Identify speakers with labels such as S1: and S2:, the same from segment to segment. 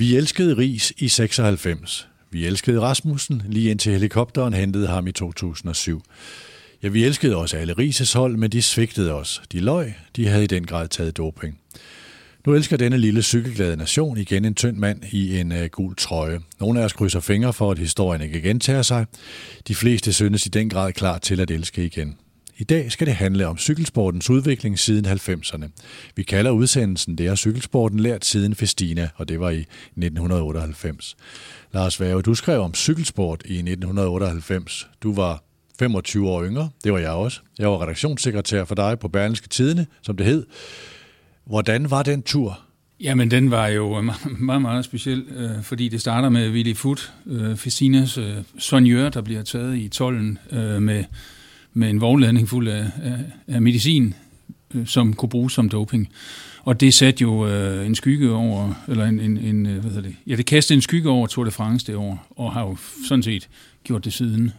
S1: Vi elskede Ris i 96. Vi elskede Rasmussen lige indtil helikopteren hentede ham i 2007. Ja, vi elskede også alle Rises hold, men de svigtede os. De løg, de havde i den grad taget doping. Nu elsker denne lille cykelglade nation igen en tynd mand i en uh, gul trøje. Nogle af os krydser fingre for, at historien ikke gentager sig. De fleste synes i den grad klar til at elske igen. I dag skal det handle om cykelsportens udvikling siden 90'erne. Vi kalder udsendelsen Det er cykelsporten lært siden Festina, og det var i 1998. Lars Værge, du skrev om cykelsport i 1998. Du var 25 år yngre, det var jeg også. Jeg var redaktionssekretær for dig på Berlingske Tidene, som det hed. Hvordan var den tur?
S2: Jamen, den var jo meget, meget speciel, øh, fordi det starter med Willy Foot, øh, Fessinas øh, sonjør, der bliver taget i tollen øh, med med en vognladning fuld af, af, af medicin, øh, som kunne bruges som doping. Og det satte jo øh, en skygge over, eller en, en, en øh, hvad hedder det, ja, det kastede en skygge over Tour de France det år, og har jo sådan set gjort det siden.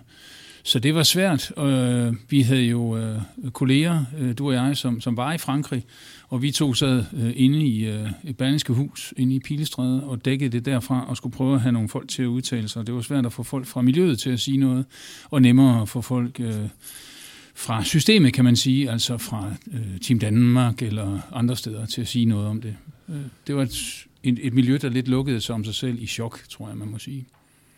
S2: Så det var svært. Øh, vi havde jo øh, kolleger, øh, du og jeg, som, som var i Frankrig, og vi to sad øh, inde i øh, et berlingske hus, inde i Pilestræde, og dækkede det derfra, og skulle prøve at have nogle folk til at udtale sig. Det var svært at få folk fra miljøet til at sige noget, og nemmere at få folk øh, fra systemet, kan man sige, altså fra øh, Team Danmark eller andre steder til at sige noget om det. Øh, det var et, et, et miljø, der lidt lukkede sig om sig selv i chok, tror jeg, man må sige.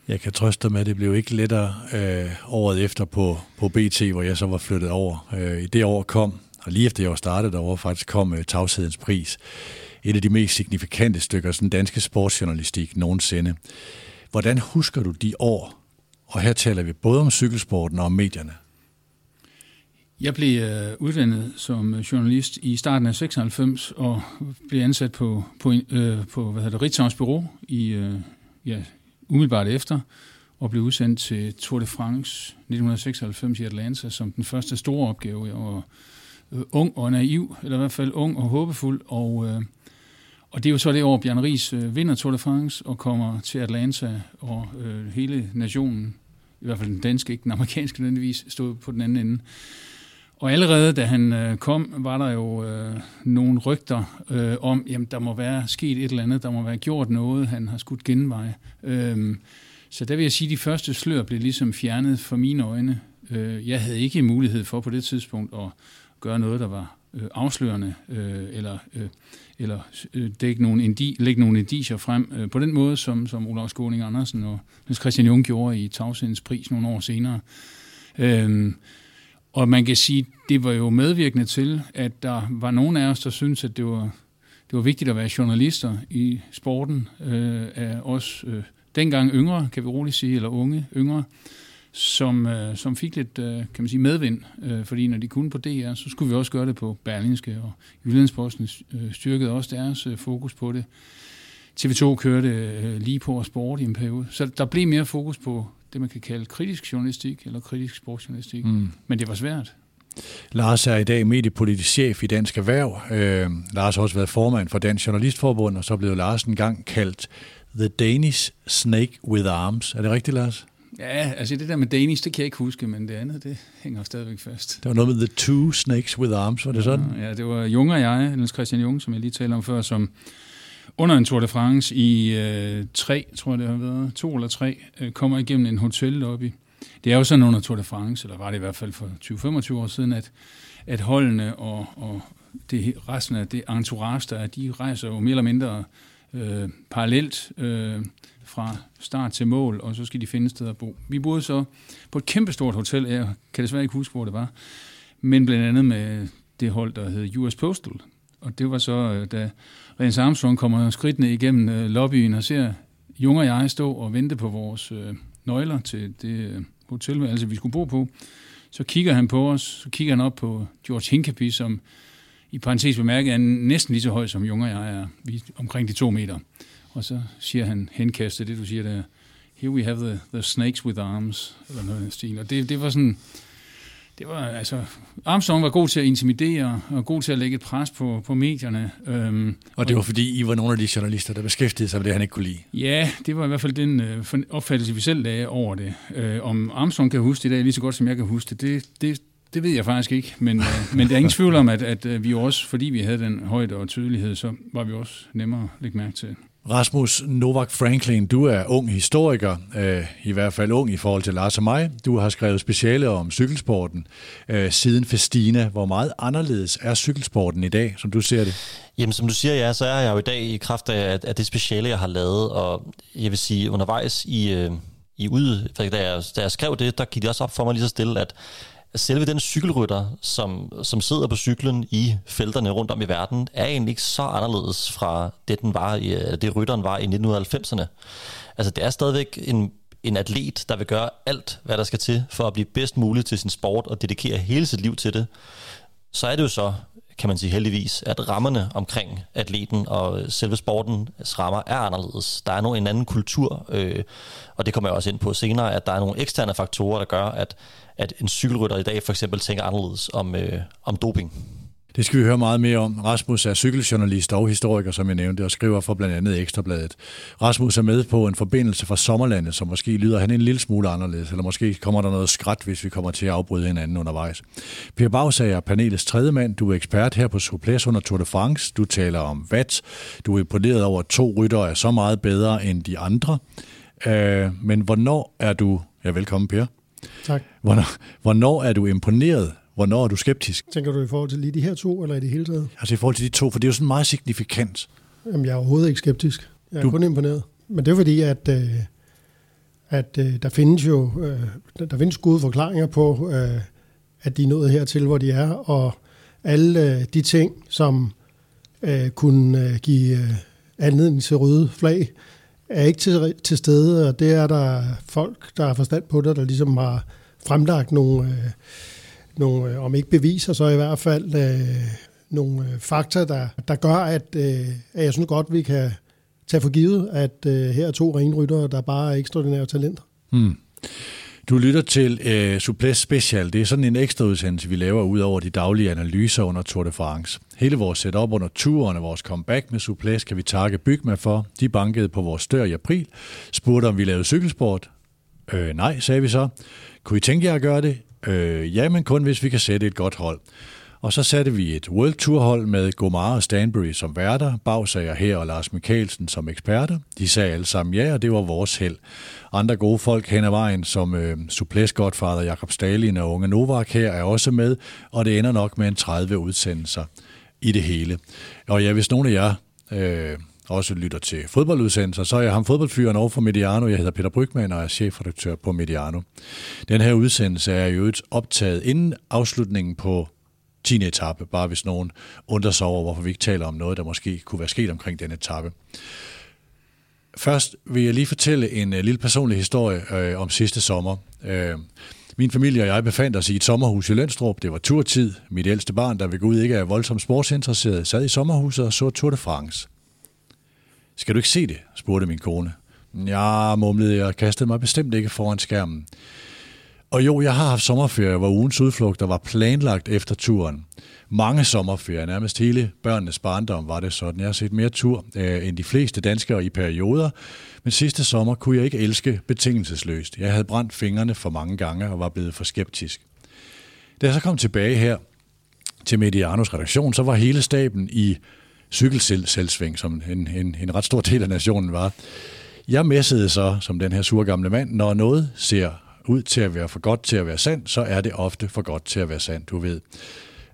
S1: Jeg kan trøste dig med, at det blev ikke lettere øh, året efter på, på BT, hvor jeg så var flyttet over. Øh, I det år kom, og lige efter jeg var startet derovre, faktisk kom øh, Tavshedens pris. Et af de mest signifikante stykker sådan danske sportsjournalistik nogensinde. Hvordan husker du de år? Og her taler vi både om cykelsporten og om medierne.
S2: Jeg blev øh, uddannet som øh, journalist i starten af 96 og blev ansat på, på, øh, på hvad hedder det, Ritzaus Bureau i, øh, ja, umiddelbart efter, og blev udsendt til Tour de France 1996 i Atlanta som den første store opgave. Jeg var øh, ung og naiv, eller i hvert fald ung og håbefuld, og, øh, og det er jo så det år, Bjørn Ries øh, vinder Tour de France og kommer til Atlanta, og øh, hele nationen, i hvert fald den danske, ikke den amerikanske nødvendigvis, stod på den anden ende. Og allerede da han øh, kom, var der jo øh, nogle rygter øh, om, jamen der må være sket et eller andet, der må være gjort noget, han har skudt genvej. Øh, så der vil jeg sige, at de første slør blev ligesom fjernet for mine øjne. Øh, jeg havde ikke mulighed for på det tidspunkt at gøre noget, der var øh, afslørende, øh, eller, øh, eller øh, dække nogle indi, lægge nogle indiger frem øh, på den måde, som, som Olav Skåning Andersen og Niels Christian Jung gjorde i Tavsens pris nogle år senere. Øh, og man kan sige, det var jo medvirkende til, at der var nogen af os, der syntes, at det var, det var vigtigt at være journalister i sporten, øh, af os øh, dengang yngre, kan vi roligt sige, eller unge yngre, som, øh, som fik lidt øh, kan man sige, medvind, øh, fordi når de kunne på DR, så skulle vi også gøre det på Berlingske, og Jyllandsposten øh, styrkede også deres øh, fokus på det. TV2 kørte øh, lige på sport i en periode, så der blev mere fokus på det, man kan kalde kritisk journalistik eller kritisk sportsjournalistik. Mm. Men det var svært.
S1: Lars er i dag mediepolitisk chef i Dansk Erhverv. Øh, Lars har også været formand for Dansk Journalistforbund, og så blev Lars en gang kaldt The Danish Snake with Arms. Er det rigtigt, Lars?
S2: Ja, altså det der med Danish, det kan jeg ikke huske, men det andet, det hænger stadigvæk fast.
S1: Det var noget med The Two Snakes with Arms, var det sådan?
S2: Ja, ja det var Jung og jeg, Niels Christian Jung, som jeg lige talte om før, som under en Tour de France i øh, tre, tror jeg det har været, to eller tre, øh, kommer igennem en hotellobby. Det er jo sådan under Tour de France, eller var det i hvert fald for 20-25 år siden, at, at holdene og, og det, resten af det entourage, der er, de rejser jo mere eller mindre øh, parallelt øh, fra start til mål, og så skal de finde et sted at bo. Vi boede så på et kæmpestort hotel, jeg kan desværre ikke huske, hvor det var, men blandt andet med det hold, der hed US Postal. Og det var så, øh, da Rens Armstrong kommer skridtene igennem øh, lobbyen og ser Jung og jeg stå og vente på vores øh, nøgler til det øh, hotelværelse, vi skulle bo på, så kigger han på os, så kigger han op på George Hincapie, som i parentes bemærket er næsten lige så høj som Jung og jeg er, vi er omkring de to meter. Og så siger han henkastet, det du siger der, here we have the, the snakes with arms, eller noget stil. Og det, det var sådan, det var altså, Armstrong var god til at intimidere, og god til at lægge et pres på, på medierne. Øhm,
S1: og det var fordi, I var nogle af de journalister, der beskæftigede sig med det, han ikke kunne lide?
S2: Ja, det var i hvert fald den øh, opfattelse, vi selv lagde over det. Øh, om Armstrong kan huske det i dag lige så godt, som jeg kan huske det, det, det, det ved jeg faktisk ikke. Men, øh, men der er ingen tvivl om, at, at øh, vi også, fordi vi havde den højde og tydelighed, så var vi også nemmere at lægge mærke til.
S1: Rasmus Novak Franklin, du er ung historiker, øh, i hvert fald ung i forhold til Lars og mig. Du har skrevet speciale om cykelsporten øh, siden Festina. Hvor meget anderledes er cykelsporten i dag, som du ser det?
S3: Jamen, som du siger, ja, så er jeg jo i dag i kraft af, af det speciale, jeg har lavet, og jeg vil sige, undervejs i, øh, i ud, da jeg, da jeg skrev det, der gik det også op for mig lige så stille, at selve den cykelrytter, som, som sidder på cyklen i felterne rundt om i verden, er egentlig ikke så anderledes fra det, den var i, øh, det rytteren var i 1990'erne. Altså det er stadigvæk en, en atlet, der vil gøre alt, hvad der skal til for at blive bedst muligt til sin sport og dedikere hele sit liv til det. Så er det jo så, kan man sige heldigvis, at rammerne omkring atleten og selve sportens rammer er anderledes. Der er nu en anden kultur, øh, og det kommer jeg også ind på senere, at der er nogle eksterne faktorer, der gør, at at en cykelrytter i dag for eksempel tænker anderledes om, øh, om doping.
S1: Det skal vi høre meget mere om. Rasmus er cykeljournalist og historiker, som jeg nævnte, og skriver for blandt andet Ekstrabladet. Rasmus er med på en forbindelse fra sommerlandet, som måske lyder han en lille smule anderledes, eller måske kommer der noget skræt, hvis vi kommer til at afbryde hinanden undervejs. Per Bagsager er panelets tredje mand. Du er ekspert her på Suples under Tour de France. Du taler om watt. Du er imponeret over, at to ryttere er så meget bedre end de andre. Øh, men hvornår er du... Ja, velkommen, Per.
S4: Tak.
S1: Hvornår, hvornår er du imponeret? Hvornår er du skeptisk?
S4: Tænker du i forhold til lige de her to, eller i det hele taget?
S1: Altså i forhold til de to, for det er jo sådan meget signifikant.
S4: Jamen, jeg er overhovedet ikke skeptisk. Jeg er du... kun imponeret. Men det er fordi, at, øh, at øh, der findes jo øh, der findes gode forklaringer på, at de er nået hertil, hvor de er, og alle de ting, som kunne give anledning til røde flag, er ikke til, til stede, og det er der folk, der har forstand på det, der ligesom har fremlagt nogle, øh, nogle øh, om ikke beviser, så i hvert fald øh, nogle øh, fakta, der, der gør, at, øh, at jeg synes godt, vi kan tage for givet, at øh, her er to renryttere, der bare er ekstraordinære talenter.
S1: Hmm. Du lytter til øh, uh, Suples Special. Det er sådan en ekstra udsendelse, vi laver ud over de daglige analyser under Tour de France. Hele vores setup under turen og vores comeback med Suples kan vi takke Bygma for. De bankede på vores dør i april, spurgte om vi lavede cykelsport. Øh, nej, sagde vi så. Kunne I tænke jer at gøre det? Øh, ja, men kun hvis vi kan sætte et godt hold. Og så satte vi et World Tour hold med Gomar og Stanbury som værter, Bagsager her og Lars Mikkelsen som eksperter. De sagde alle sammen ja, og det var vores held. Andre gode folk hen ad vejen, som øh, Suples Godfather Jakob Stalin og Unge Novak her, er også med, og det ender nok med en 30 udsendelser i det hele. Og ja, hvis nogen af jer øh, også lytter til fodboldudsendelser, så er jeg ham fodboldfyren over for Mediano. Jeg hedder Peter Brygman og er chefredaktør på Mediano. Den her udsendelse er jo et optaget inden afslutningen på 10. etape, bare hvis nogen undrer sig over, hvorfor vi ikke taler om noget, der måske kunne være sket omkring den etape. Først vil jeg lige fortælle en øh, lille personlig historie øh, om sidste sommer. Øh, min familie og jeg befandt os i et sommerhus i Lønstrup. Det var turtid. Mit ældste barn, der ved Gud ikke er voldsomt sportsinteresseret, sad i sommerhuset og så Tour de France. Skal du ikke se det? spurgte min kone. Ja, mumlede jeg og kastede mig bestemt ikke foran skærmen. Og jo, jeg har haft sommerferie, hvor ugens udflugter var planlagt efter turen. Mange sommerferier, nærmest hele børnenes barndom var det sådan. Jeg har set mere tur øh, end de fleste danskere i perioder, men sidste sommer kunne jeg ikke elske betingelsesløst. Jeg havde brændt fingrene for mange gange og var blevet for skeptisk. Da jeg så kom tilbage her til Medianos redaktion, så var hele staben i cykelselvsving, som en, en, en ret stor del af nationen var. Jeg messede så, som den her sure gamle mand, når noget ser ud til at være for godt til at være sandt, så er det ofte for godt til at være sandt, du ved.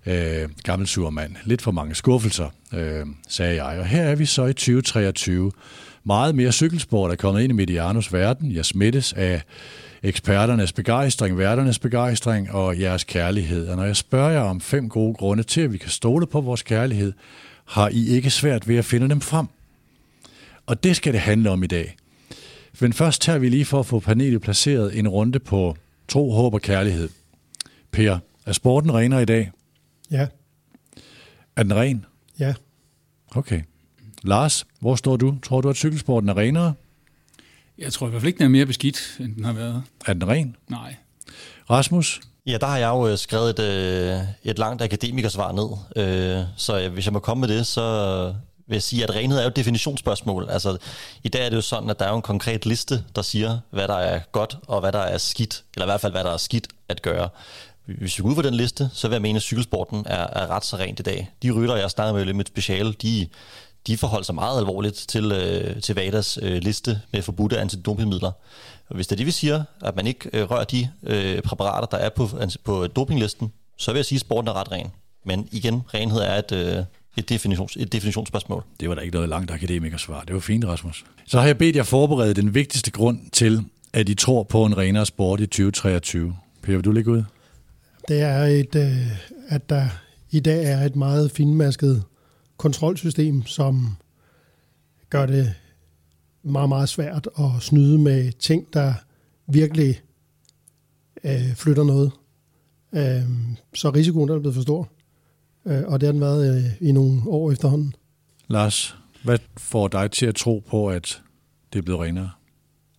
S1: Øh, gammel surmand. Lidt for mange skuffelser, øh, sagde jeg. Og her er vi så i 2023. Meget mere cykelsport er kommet ind i Medianos verden. Jeg smittes af eksperternes begejstring, værternes begejstring og jeres kærlighed. Og når jeg spørger jer om fem gode grunde til, at vi kan stole på vores kærlighed, har I ikke svært ved at finde dem frem. Og det skal det handle om i dag. Men først tager vi lige for at få panelet placeret en runde på tro, håb og kærlighed. Per, er sporten renere i dag?
S4: Ja,
S1: Er den ren?
S4: ja.
S1: Okay. Lars, hvor står du? Tror du, at cykelsporten er renere?
S2: Jeg tror i hvert fald ikke, den er mere beskidt, end den har været.
S1: Er den ren?
S2: Nej.
S1: Rasmus?
S3: Ja, der har jeg jo øh, skrevet et, øh, et langt akademikersvar ned. Øh, så hvis jeg må komme med det, så vil jeg sige, at renhed er jo et definitionsspørgsmål. Altså, i dag er det jo sådan, at der er jo en konkret liste, der siger, hvad der er godt og hvad der er skidt, eller i hvert fald, hvad der er skidt at gøre. Hvis vi går ud fra den liste, så vil jeg mene, at cykelsporten er, er ret så rent i dag. De rytter, jeg snakker med i mit speciale, de, de forholder sig meget alvorligt til, øh, til VADAs øh, liste med forbudte antidopingmidler. Og hvis det er det, vi siger, at man ikke øh, rører de øh, præparater, der er på, på dopinglisten, så vil jeg sige, at sporten er ret ren. Men igen, renhed er et, øh, et, definitions, et definitionsspørgsmål.
S1: Det var da ikke noget langt akademikersvar. Det var fint, Rasmus. Så har jeg bedt jer forberede den vigtigste grund til, at I tror på en renere sport i 2023. Per, vil du lægge ud?
S4: Det er et, øh, at der i dag er et meget finmasket kontrolsystem, som gør det meget, meget svært at snyde med ting, der virkelig øh, flytter noget. Øh, så risikoen er blevet for stor, øh, og det har den været øh, i nogle år efterhånden.
S1: Lars, hvad får dig til at tro på, at det er blevet renere?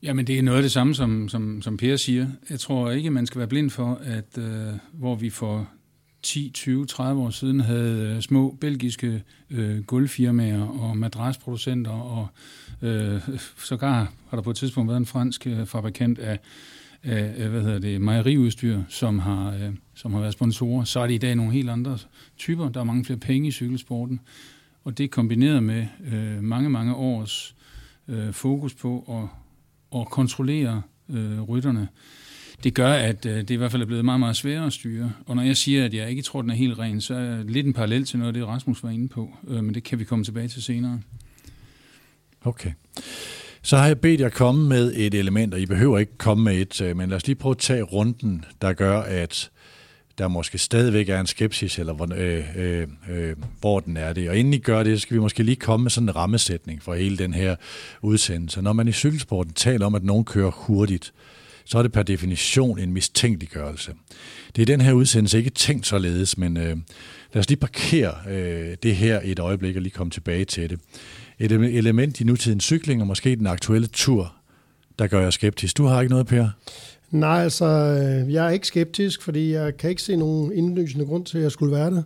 S2: Jamen, det er noget af det samme, som, som, som Per siger. Jeg tror ikke, man skal være blind for, at øh, hvor vi for 10, 20, 30 år siden havde øh, små belgiske øh, gulvfirmaer og madrasproducenter, og øh, sågar har der på et tidspunkt været en fransk øh, fabrikant af, af øh, hvad hedder det, mejeriudstyr, som har, øh, som har været sponsorer. Så er det i dag nogle helt andre typer. Der er mange flere penge i cykelsporten, og det kombineret med øh, mange, mange års øh, fokus på at at kontrollere øh, rytterne, det gør, at øh, det i hvert fald er blevet meget, meget sværere at styre. Og når jeg siger, at jeg ikke tror, den er helt ren, så er det lidt en parallel til noget af det, Rasmus var inde på. Øh, men det kan vi komme tilbage til senere.
S1: Okay. Så har jeg bedt jer komme med et element, og I behøver ikke komme med et, øh, men lad os lige prøve at tage runden, der gør, at der måske stadigvæk er en skepsis, eller hvor, øh, øh, øh, hvor den er det. Og inden I gør det, så skal vi måske lige komme med sådan en rammesætning for hele den her udsendelse. Når man i cykelsporten taler om, at nogen kører hurtigt, så er det per definition en mistænkeliggørelse. Det er den her udsendelse ikke tænkt således, men øh, lad os lige parkere øh, det her et øjeblik og lige komme tilbage til det. Et element i nutidens cykling, og måske den aktuelle tur, der gør jeg skeptisk. Du har ikke noget, Per?
S4: Nej, altså, øh, jeg er ikke skeptisk, fordi jeg kan ikke se nogen indlysende grund til, at jeg skulle være det.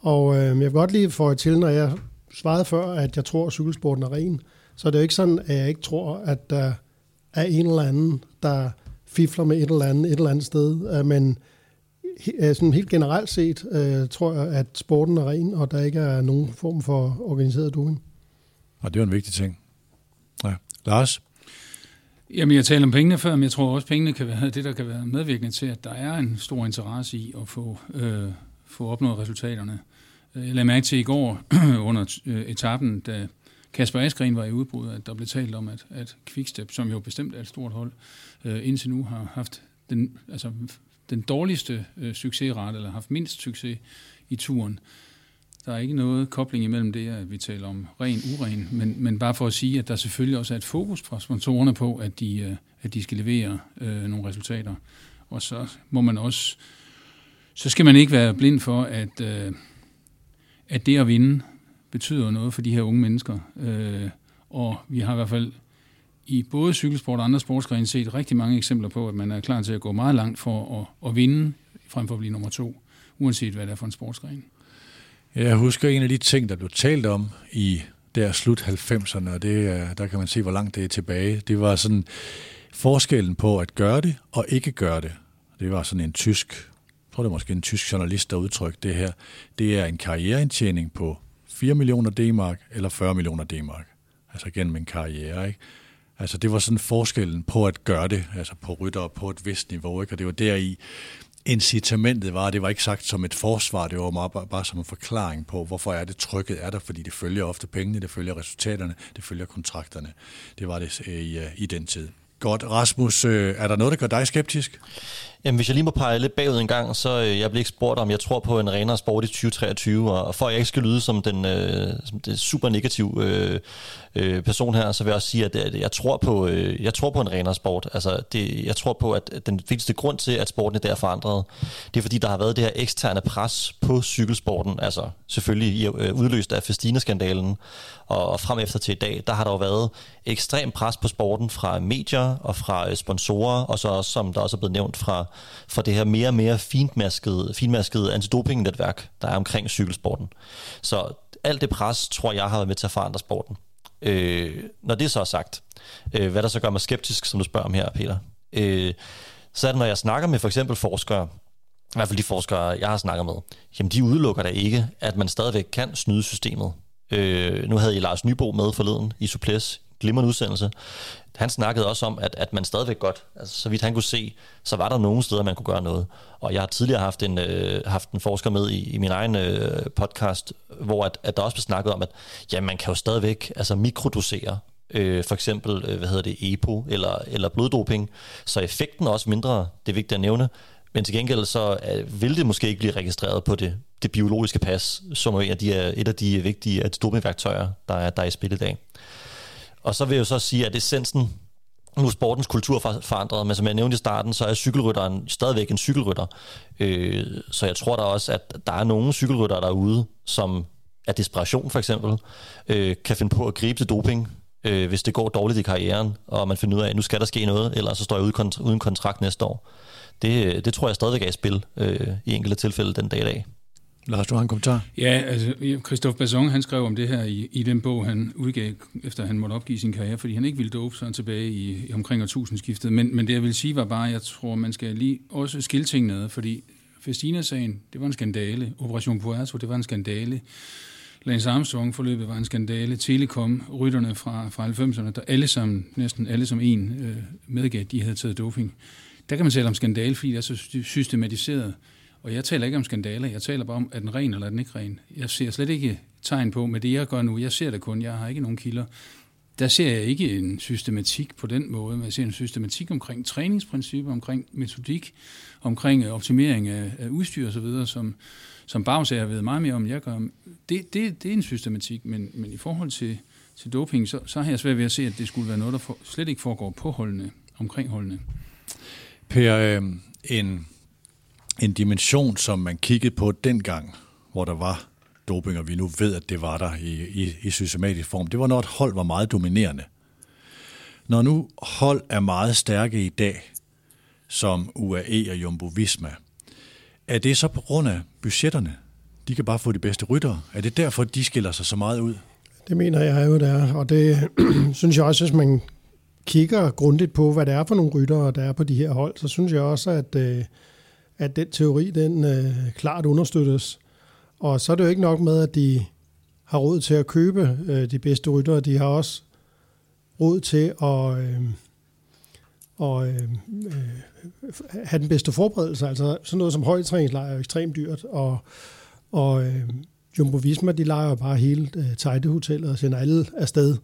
S4: Og øh, jeg vil godt lige få til, når jeg svarede før, at jeg tror, at cykelsporten er ren, så er det jo ikke sådan, at jeg ikke tror, at der er en eller anden, der fifler med et eller andet et eller andet sted. Øh, men øh, sådan helt generelt set øh, tror jeg, at sporten er ren, og der ikke er nogen form for organiseret doping.
S1: Og det er en vigtig ting. Ja. Lars?
S2: Jamen, jeg talte om pengene før, men jeg tror også, at pengene kan være det, der kan være medvirkende til, at der er en stor interesse i at få, øh, få opnået resultaterne. Øh, jeg lagde mærke til i går under øh, etappen, da Kasper Askren var i udbrud, at der blev talt om, at, at Quickstep, som jo bestemt er et stort hold, øh, indtil nu har haft den, altså, den dårligste øh, succesrate, eller haft mindst succes i turen. Der er ikke noget kobling imellem det, at vi taler om ren, uren, men, men bare for at sige, at der selvfølgelig også er et fokus fra sponsorerne på, at de, øh, at de skal levere øh, nogle resultater. Og så må man også, så skal man ikke være blind for, at, øh, at det at vinde betyder noget for de her unge mennesker. Øh, og vi har i hvert fald i både cykelsport og andre sportsgrene set rigtig mange eksempler på, at man er klar til at gå meget langt for at, at vinde, frem for at blive nummer to, uanset hvad det er for en sportsgren.
S1: Jeg husker en af de ting, der blev talt om i der slut 90'erne, og det, der kan man se, hvor langt det er tilbage. Det var sådan forskellen på at gøre det og ikke gøre det. Det var sådan en tysk, jeg tror det er måske en tysk journalist, der udtrykte det her. Det er en karriereindtjening på 4 millioner D-mark eller 40 millioner D-mark. Altså gennem en karriere, ikke? Altså det var sådan forskellen på at gøre det, altså på rytter på et vist niveau, ikke? Og det var deri, incitamentet var, det var ikke sagt som et forsvar, det var bare, bare som en forklaring på, hvorfor er det trykket er der, fordi det følger ofte pengene, det følger resultaterne, det følger kontrakterne. Det var det øh, i, øh, i den tid. Godt. Rasmus, øh, er der noget, der gør dig skeptisk?
S3: Jamen, hvis jeg lige må pege lidt bagud en gang, så øh, jeg blev ikke spurgt om, jeg tror på en renere sport i 2023, og, og for at jeg ikke skal lyde som den, øh, som den super negativ øh, øh, person her, så vil jeg også sige, at, at jeg, tror på, øh, jeg tror på en renere sport. Altså, det, jeg tror på, at den vigtigste grund til, at sporten er der forandret, det er fordi, der har været det her eksterne pres på cykelsporten, altså selvfølgelig øh, udløst af Festina-skandalen, og, og frem efter til i dag, der har der jo været ekstrem pres på sporten fra medier og fra øh, sponsorer, og så også, som der også er blevet nævnt, fra, fra det her mere og mere finmaskede, finmaskede antidoping-netværk, der er omkring cykelsporten. Så alt det pres, tror jeg, har været med til at forandre sporten. Øh, når det så er sagt, øh, hvad der så gør mig skeptisk, som du spørger om her, Peter, øh, så er det, når jeg snakker med for eksempel forskere, i hvert fald de forskere, jeg har snakket med, jamen de udelukker da ikke, at man stadigvæk kan snyde systemet. Øh, nu havde I Lars Nybo med forleden i Suples, glimrende udsendelse. Han snakkede også om, at, at man stadigvæk godt, altså så vidt han kunne se, så var der nogle steder, man kunne gøre noget. Og jeg har tidligere haft en, øh, haft en forsker med i, i min egen øh, podcast, hvor at, at der også blev snakket om, at ja, man kan jo stadigvæk altså mikrodosere øh, for eksempel, øh, hvad hedder det, EPO eller, eller bloddoping, så effekten er også mindre, det er vigtigt at nævne, men til gengæld så øh, vil det måske ikke blive registreret på det, det biologiske pas, som er et af de, et af de vigtige dopingværktøjer, der er, der er i spil i dag. Og så vil jeg jo så sige, at essensen, nu er sportens kultur forandret, men som jeg nævnte i starten, så er cykelrytteren stadigvæk en cykelrytter. Øh, så jeg tror da også, at der er nogle cykelryttere derude, som af desperation for eksempel, øh, kan finde på at gribe til doping, øh, hvis det går dårligt i karrieren, og man finder ud af, at nu skal der ske noget, eller så står jeg uden kontrakt næste år. Det, øh, det tror jeg stadigvæk er i spil øh, i enkelte tilfælde den dag i dag.
S1: Lars, du har en kommentar?
S2: Ja, altså Christophe Basson, han skrev om det her i, i den bog, han udgav, efter han måtte opgive sin karriere, fordi han ikke ville dope sådan tilbage i, i omkring årtusindskiftet. Men, men det, jeg vil sige, var bare, at jeg tror, man skal lige også skille tingene ad, fordi Festina-sagen, det var en skandale. Operation Puerto, det var en skandale. Lance Armstrong-forløbet var en skandale. Telekom, rytterne fra, fra 90'erne, der alle sammen, næsten alle som en, øh, medgav, at de havde taget doping. Der kan man tale om skandale, fordi det er så systematiseret. Og jeg taler ikke om skandaler, jeg taler bare om, er den ren eller er den ikke ren. Jeg ser slet ikke tegn på med det, jeg gør nu. Jeg ser det kun, jeg har ikke nogen kilder. Der ser jeg ikke en systematik på den måde, men jeg ser en systematik omkring træningsprincipper, omkring metodik, omkring øh, optimering af, af udstyr osv., som, som Bagsager ved meget mere om, jeg gør. Det, det, det er en systematik, men, men i forhold til, til doping, så, så har jeg svært ved at se, at det skulle være noget, der for, slet ikke foregår på holdene, omkring holdene.
S1: Per, øh, en en dimension, som man kiggede på dengang, hvor der var doping, og vi nu ved, at det var der i, i, i systematisk form, det var, når et hold var meget dominerende. Når nu hold er meget stærke i dag, som UAE og Jumbo Visma, er det så på grund af budgetterne? De kan bare få de bedste ryttere. Er det derfor, de skiller sig så meget ud?
S4: Det mener jeg jo, det er. Og det synes jeg også, hvis man kigger grundigt på, hvad det er for nogle ryttere, der er på de her hold, så synes jeg også, at øh, at den teori, den øh, klart understøttes. Og så er det jo ikke nok med, at de har råd til at købe øh, de bedste ryttere. De har også råd til at øh, og, øh, øh, have den bedste forberedelse. Altså sådan noget som højtræningslejr er jo ekstremt dyrt, og, og øh, Jumbo Visma, de leger jo bare hele øh, Tejtehotellet og sender alle afsted,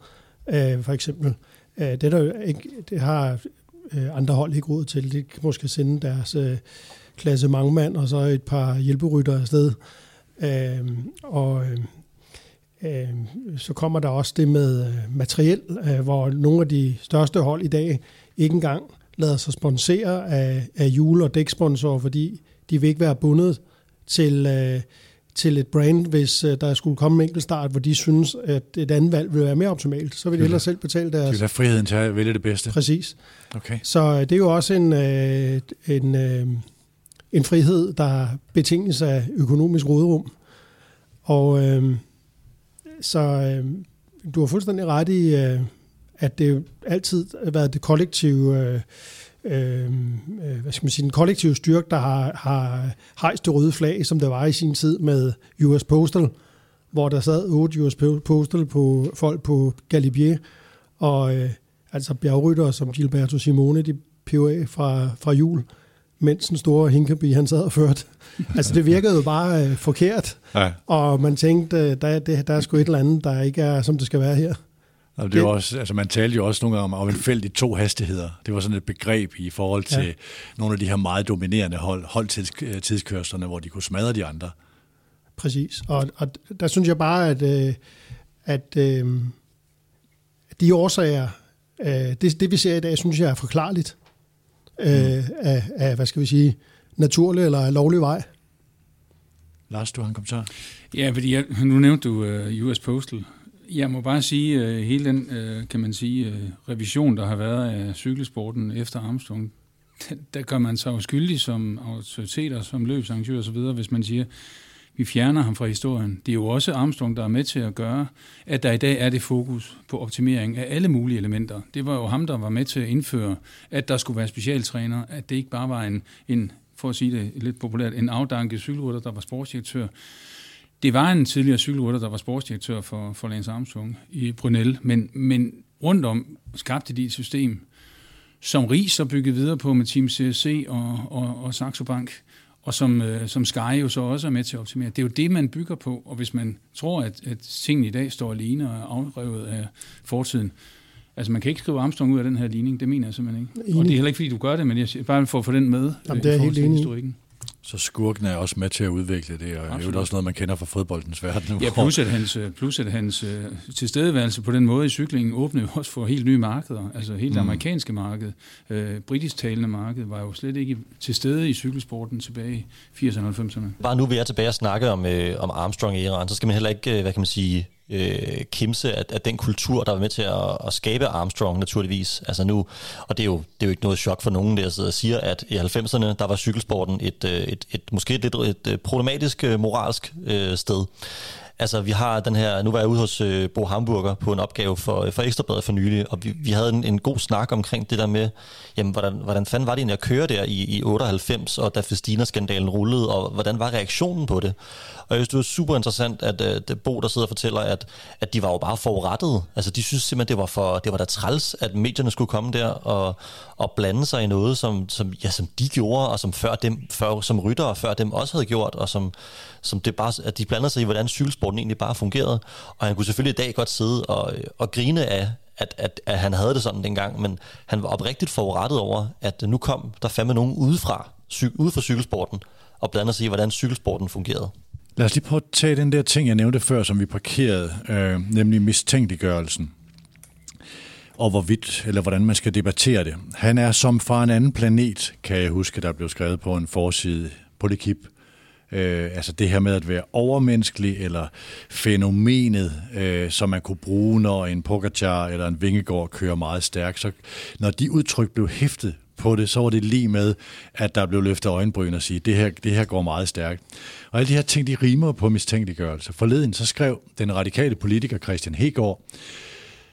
S4: øh, for eksempel. Øh, det, der ikke, det har øh, andre hold ikke råd til. De kan måske sende deres øh, klasse mand og så et par hjælperytter afsted. Øh, og øh, så kommer der også det med øh, materiel, øh, hvor nogle af de største hold i dag ikke engang lader sig sponsere af, af jule- og dæksponsorer, fordi de vil ikke være bundet til, øh, til et brand, hvis øh, der skulle komme en enkelt start, hvor de synes, at et andet valg vil være mere optimalt. Så vil de hellere selv betale deres...
S1: De vil have friheden til at vælge det bedste.
S4: Præcis.
S1: Okay.
S4: Så øh, det er jo også en, øh, en, øh, en frihed, der betinges af økonomisk råderum. Og øh, så øh, du har fuldstændig ret i, øh, at det altid har været det kollektive, øh, øhm, øh, hvad skal man sige, den kollektive styrke, der har, har hejst det røde flag, som det var i sin tid med US Postal, hvor der sad otte US Postal på folk på Galibier, og øh, altså bjergrytter som Gilberto Simone, de POA fra, fra jul, mens den store Hinkeby, han sad og førte. altså det virkede jo bare øh, forkert, ja. og man tænkte, der, det, der er sgu et eller andet, der ikke er, som det skal være her.
S1: Og det var også, altså man talte jo også nogle gange om, i to hastigheder. Det var sådan et begreb i forhold til ja. nogle af de her meget dominerende hold, holdtidskørslerne, hvor de kunne smadre de andre.
S4: Præcis, og, og der synes jeg bare, at, øh, at øh, de årsager, øh, det, det vi ser i dag, synes jeg er forklarligt øh, af, af, hvad skal vi sige, naturlig eller lovlig vej.
S1: Lars, du har en kommentar?
S2: Ja, fordi jeg, nu nævnte du uh, øh, US Postal. Jeg må bare sige, uh, hele den, uh, kan man sige, uh, revision, der har været af cykelsporten efter Armstrong, der gør man sig jo skyldig som autoriteter, som løbsarrangør osv., hvis man siger, vi fjerner ham fra historien. Det er jo også Armstrong, der er med til at gøre, at der i dag er det fokus på optimering af alle mulige elementer. Det var jo ham, der var med til at indføre, at der skulle være specialtræner, at det ikke bare var en, en for at sige det lidt populært, en afdanket cykelrytter, der var sportsdirektør. Det var en tidligere cykelrytter, der var sportsdirektør for, for Lance Armstrong i Brunel, men, men rundt om skabte de et system, som Ries så byggede videre på med Team CSC og, og, og Saxo Bank, og som, øh, som Sky jo så også er med til at optimere. Det er jo det, man bygger på, og hvis man tror, at, at tingene i dag står alene og er afrevet af fortiden, Altså, man kan ikke skrive Armstrong ud af den her ligning, det mener jeg simpelthen ikke. Enig. Og det er heller ikke, fordi du gør det, men jeg bare for at få den med
S4: Jamen, det er helt enig. historikken.
S1: Så skurken er også med til at udvikle det, og Absolut. det er jo også noget, man kender fra fodboldens verden.
S2: Ja, plus at hans, plus at hans uh, tilstedeværelse på den måde i cyklingen åbnede jo også for helt nye markeder, altså helt mm. amerikanske marked. Uh, britisk talende marked var jo slet ikke til stede i cykelsporten tilbage i 80'erne og 90'erne.
S3: Bare nu vil jeg tilbage og snakke om, øh, om Armstrong i Iran, så skal man heller ikke, øh, hvad kan man sige, øh, kimse af, af den kultur, der var med til at, at skabe Armstrong naturligvis. Altså nu, og det er, jo, det er jo ikke noget chok for nogen, der sidder og siger, at i 90'erne, der var cykelsporten et, øh, et, et måske et, et, et problematisk øh, moralsk øh, sted. Altså, vi har den her... Nu var jeg ude hos øh, Bo Hamburger på en opgave for, for Ekstrabladet for nylig, og vi, vi havde en, en god snak omkring det der med, jamen, hvordan, hvordan fanden var det egentlig at køre der i, i 98, og da Festina-skandalen rullede, og hvordan var reaktionen på det? Og jeg synes, det var super interessant, at øh, det Bo, der sidder og fortæller, at, at de var jo bare forurettet. Altså, de synes simpelthen, det var, for, det var da træls, at medierne skulle komme der og, og blande sig i noget, som, som, ja, som de gjorde, og som før dem, før, som ryttere før dem også havde gjort, og som, som det bare, at de blandede sig i, hvordan cykelsporten egentlig bare fungerede. Og han kunne selvfølgelig i dag godt sidde og, og grine af, at, at, at han havde det sådan dengang, men han var oprigtigt forurettet over, at nu kom der fandme nogen udefra, cy- ude fra cykelsporten, og blandede sig i, hvordan cykelsporten fungerede.
S1: Lad os lige prøve at tage den der ting, jeg nævnte før, som vi parkerede, øh, nemlig mistænkeliggørelsen og hvorvidt, eller hvordan man skal debattere det. Han er som fra en anden planet, kan jeg huske, der blev skrevet på en forside på Lekip. Øh, altså det her med at være overmenneskelig, eller fænomenet, øh, som man kunne bruge, når en Pogacar eller en Vingegaard kører meget stærkt. Så når de udtryk blev hæftet på det, så var det lige med, at der blev løftet øjenbryn og sige, det her, det her går meget stærkt. Og alle de her ting, de rimer på mistænkeliggørelse. Forleden så skrev den radikale politiker Christian Hegård,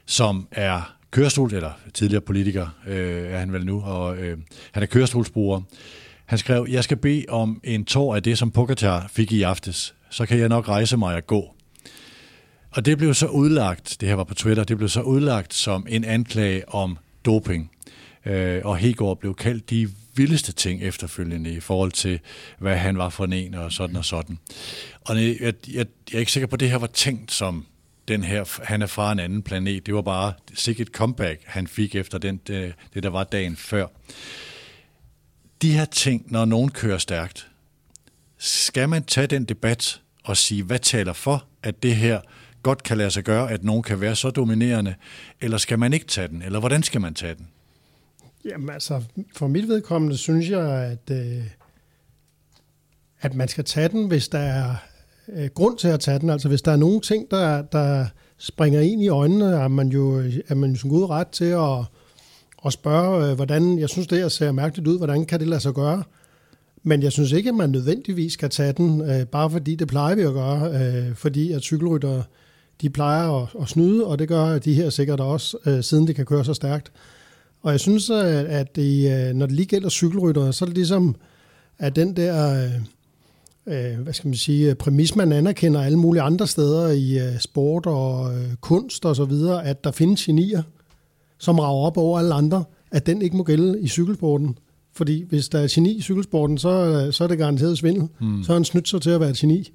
S1: som er kørestol, eller tidligere politiker øh, er han vel nu, og øh, han er kørestolsbruger. Han skrev, jeg skal bede om en tår af det, som Pogacar fik i aftes. Så kan jeg nok rejse mig og gå. Og det blev så udlagt, det her var på Twitter, det blev så udlagt som en anklage om doping. Øh, og Hegård blev kaldt de vildeste ting efterfølgende i forhold til, hvad han var for en og sådan og sådan. Og jeg, jeg, jeg er ikke sikker på, at det her var tænkt som den her, han er fra en anden planet. Det var bare sikkert et comeback, han fik efter den, det, det, der var dagen før. De her ting, når nogen kører stærkt, skal man tage den debat og sige, hvad taler for, at det her godt kan lade sig gøre, at nogen kan være så dominerende, eller skal man ikke tage den, eller hvordan skal man tage den?
S4: Jamen altså, for mit vedkommende synes jeg, at, øh, at man skal tage den, hvis der er øh, grund til at tage den. Altså hvis der er nogle ting, der, der springer ind i øjnene, er man jo, er man jo som god ret til at, at spørge, øh, hvordan, jeg synes det her ser mærkeligt ud, hvordan kan det lade sig gøre? Men jeg synes ikke, at man nødvendigvis skal tage den, øh, bare fordi det plejer vi at gøre, øh, fordi at cykelrytter, de plejer at, at snyde, og det gør de her sikkert også, øh, siden det kan køre så stærkt. Og jeg synes, at det, øh, når det lige gælder cykelryttere, så er det ligesom, at den der, øh, øh, hvad skal man sige, præmis, man anerkender alle mulige andre steder i sport og kunst og så videre, at der findes genier, som rager op over alle andre, at den ikke må gælde i cykelsporten. Fordi hvis der er geni i cykelsporten, så, så er det garanteret svindel. Mm. Så er han snydt sig til at være et geni.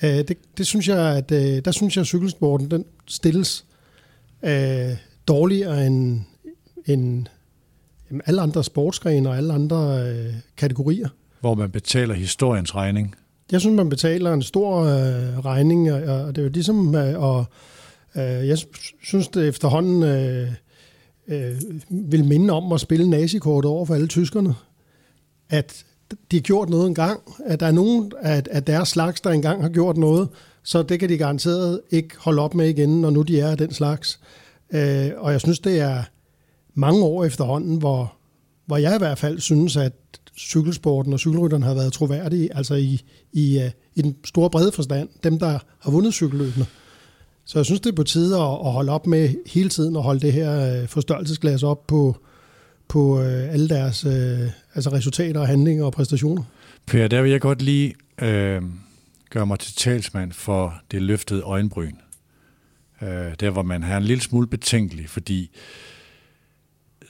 S4: det, det synes jeg, at der synes jeg, at cykelsporten den stilles øh, dårligere end, end jamen, alle andre sportsgrene og alle andre øh, kategorier.
S1: Hvor man betaler historiens regning.
S4: Jeg synes, man betaler en stor øh, regning, og, og det er jo ligesom, øh, og øh, jeg synes, det efterhånden øh, øh, vil minde om at spille nazikort over for alle tyskerne. At de har gjort noget engang, at der er nogen af, af deres slags, der engang har gjort noget, så det kan de garanteret ikke holde op med igen, når nu de er den slags. Øh, og jeg synes, det er mange år efterhånden, hvor, hvor jeg i hvert fald synes, at cykelsporten og cykelrytterne har været troværdige, altså i, i, øh, i den store brede forstand, dem der har vundet cykelløbene. Så jeg synes, det er på tide at, at holde op med hele tiden at holde det her øh, forstørrelsesglas op på, på øh, alle deres altså resultater og handlinger og præstationer.
S1: Per, der vil jeg godt lige øh, gøre mig til talsmand for det løftede øjenbryn. Øh, der hvor man har en lille smule betænkelig, fordi